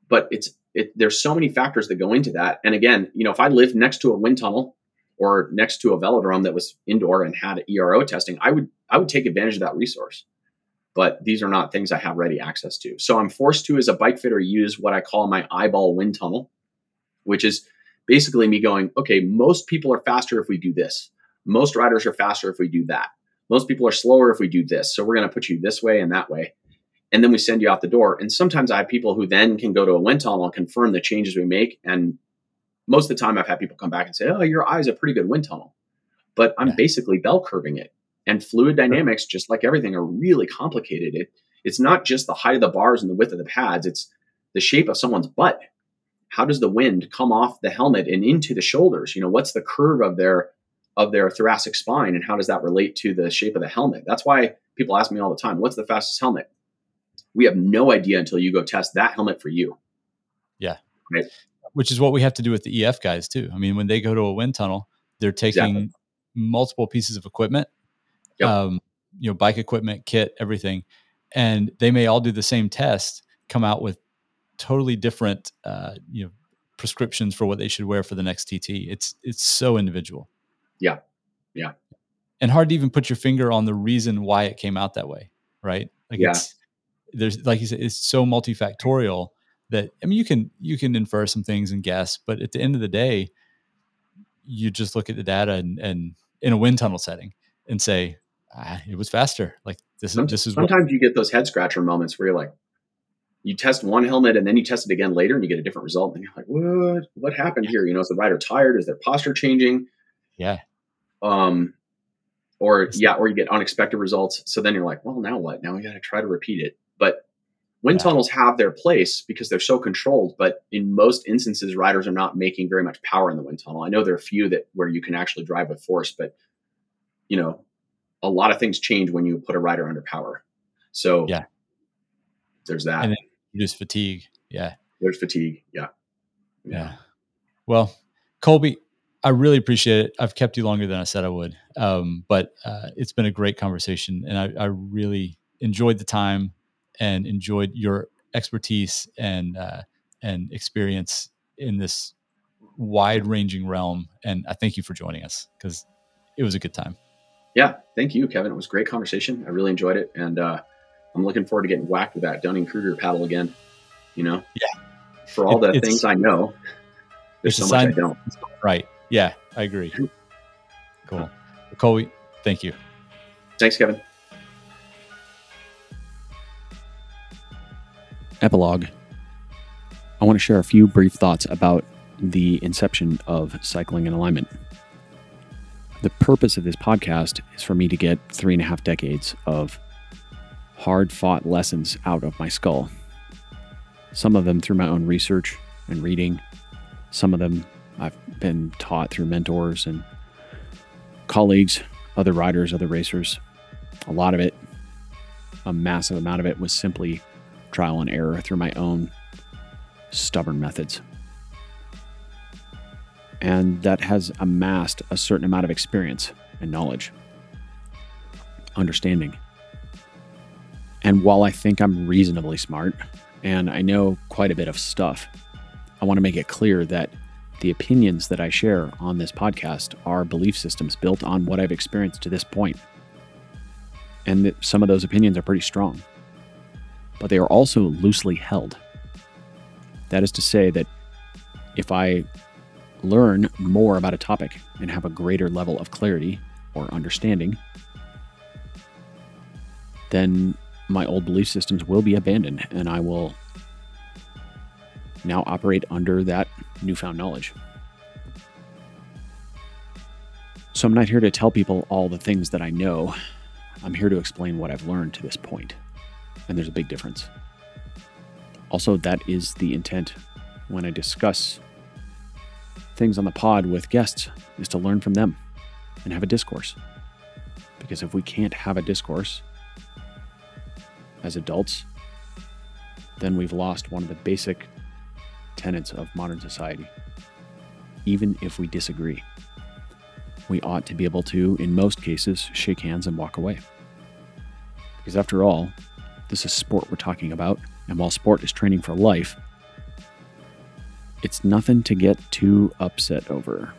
But it's it, there's so many factors that go into that. And again, you know, if I lived next to a wind tunnel or next to a velodrome that was indoor and had ERO testing, I would I would take advantage of that resource. But these are not things I have ready access to. So I'm forced to, as a bike fitter, use what I call my eyeball wind tunnel, which is basically me going, okay, most people are faster if we do this. Most riders are faster if we do that. Most people are slower if we do this. So we're going to put you this way and that way. and then we send you out the door. And sometimes I have people who then can go to a wind tunnel and confirm the changes we make. And most of the time, I've had people come back and say, "Oh, your eye's a pretty good wind tunnel," but I'm yeah. basically bell curving it. And fluid dynamics, just like everything, are really complicated. It it's not just the height of the bars and the width of the pads; it's the shape of someone's butt. How does the wind come off the helmet and into the shoulders? You know, what's the curve of their of their thoracic spine, and how does that relate to the shape of the helmet? That's why people ask me all the time, "What's the fastest helmet?" We have no idea until you go test that helmet for you. Yeah. Right. Which is what we have to do with the EF guys too. I mean, when they go to a wind tunnel, they're taking exactly. multiple pieces of equipment, yep. um, you know, bike equipment, kit, everything, and they may all do the same test, come out with totally different, uh, you know, prescriptions for what they should wear for the next TT. It's it's so individual. Yeah, yeah, and hard to even put your finger on the reason why it came out that way, right? Like yeah. it's there's like you said, it's so multifactorial that I mean you can you can infer some things and guess, but at the end of the day, you just look at the data and, and in a wind tunnel setting and say ah, it was faster. Like this is this is sometimes what, you get those head scratcher moments where you're like, you test one helmet and then you test it again later and you get a different result, and you're like, what what happened here? You know, is the rider tired? Is their posture changing? Yeah. Um, or yeah, or you get unexpected results. So then you're like, well, now what? Now we got to try to repeat it. But wind yeah. tunnels have their place because they're so controlled. But in most instances, riders are not making very much power in the wind tunnel. I know there are a few that where you can actually drive with force, but you know, a lot of things change when you put a rider under power. So yeah, there's that. And then there's fatigue. Yeah. There's fatigue. Yeah. yeah. Yeah. Well, Colby, I really appreciate it. I've kept you longer than I said I would, um, but uh, it's been a great conversation, and I, I really enjoyed the time and enjoyed your expertise and uh, and experience in this wide ranging realm. And I thank you for joining us because it was a good time. Yeah, thank you, Kevin. It was a great conversation. I really enjoyed it, and uh, I'm looking forward to getting whacked with that Dunning Kruger paddle again. You know, yeah. For all it, the things I know, there's so much I don't. Right. Yeah, I agree. Cool. Colby, thank you. Thanks, Kevin. Epilogue. I want to share a few brief thoughts about the inception of Cycling in Alignment. The purpose of this podcast is for me to get three and a half decades of hard fought lessons out of my skull. Some of them through my own research and reading, some of them I've been taught through mentors and colleagues, other riders, other racers. A lot of it, a massive amount of it, was simply trial and error through my own stubborn methods. And that has amassed a certain amount of experience and knowledge, understanding. And while I think I'm reasonably smart and I know quite a bit of stuff, I want to make it clear that the opinions that I share on this podcast are belief systems built on what I've experienced to this point. And some of those opinions are pretty strong but they are also loosely held. That is to say, that if I learn more about a topic and have a greater level of clarity or understanding, then my old belief systems will be abandoned and I will now operate under that newfound knowledge. So I'm not here to tell people all the things that I know. I'm here to explain what I've learned to this point and there's a big difference. Also, that is the intent when I discuss things on the pod with guests is to learn from them and have a discourse. Because if we can't have a discourse as adults, then we've lost one of the basic tenets of modern society. Even if we disagree, we ought to be able to, in most cases, shake hands and walk away. Because after all, this is sport we're talking about. And while sport is training for life, it's nothing to get too upset over.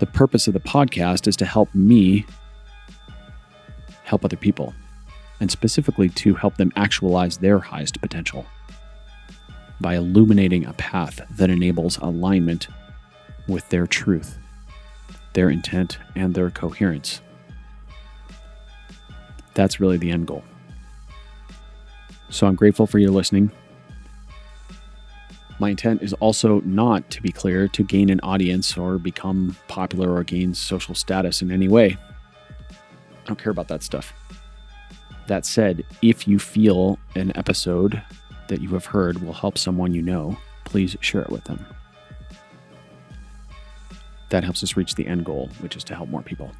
The purpose of the podcast is to help me help other people, and specifically to help them actualize their highest potential by illuminating a path that enables alignment with their truth, their intent, and their coherence. That's really the end goal. So I'm grateful for your listening. My intent is also not, to be clear, to gain an audience or become popular or gain social status in any way. I don't care about that stuff. That said, if you feel an episode that you have heard will help someone you know, please share it with them. That helps us reach the end goal, which is to help more people.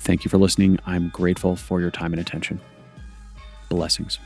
Thank you for listening. I'm grateful for your time and attention. Blessings.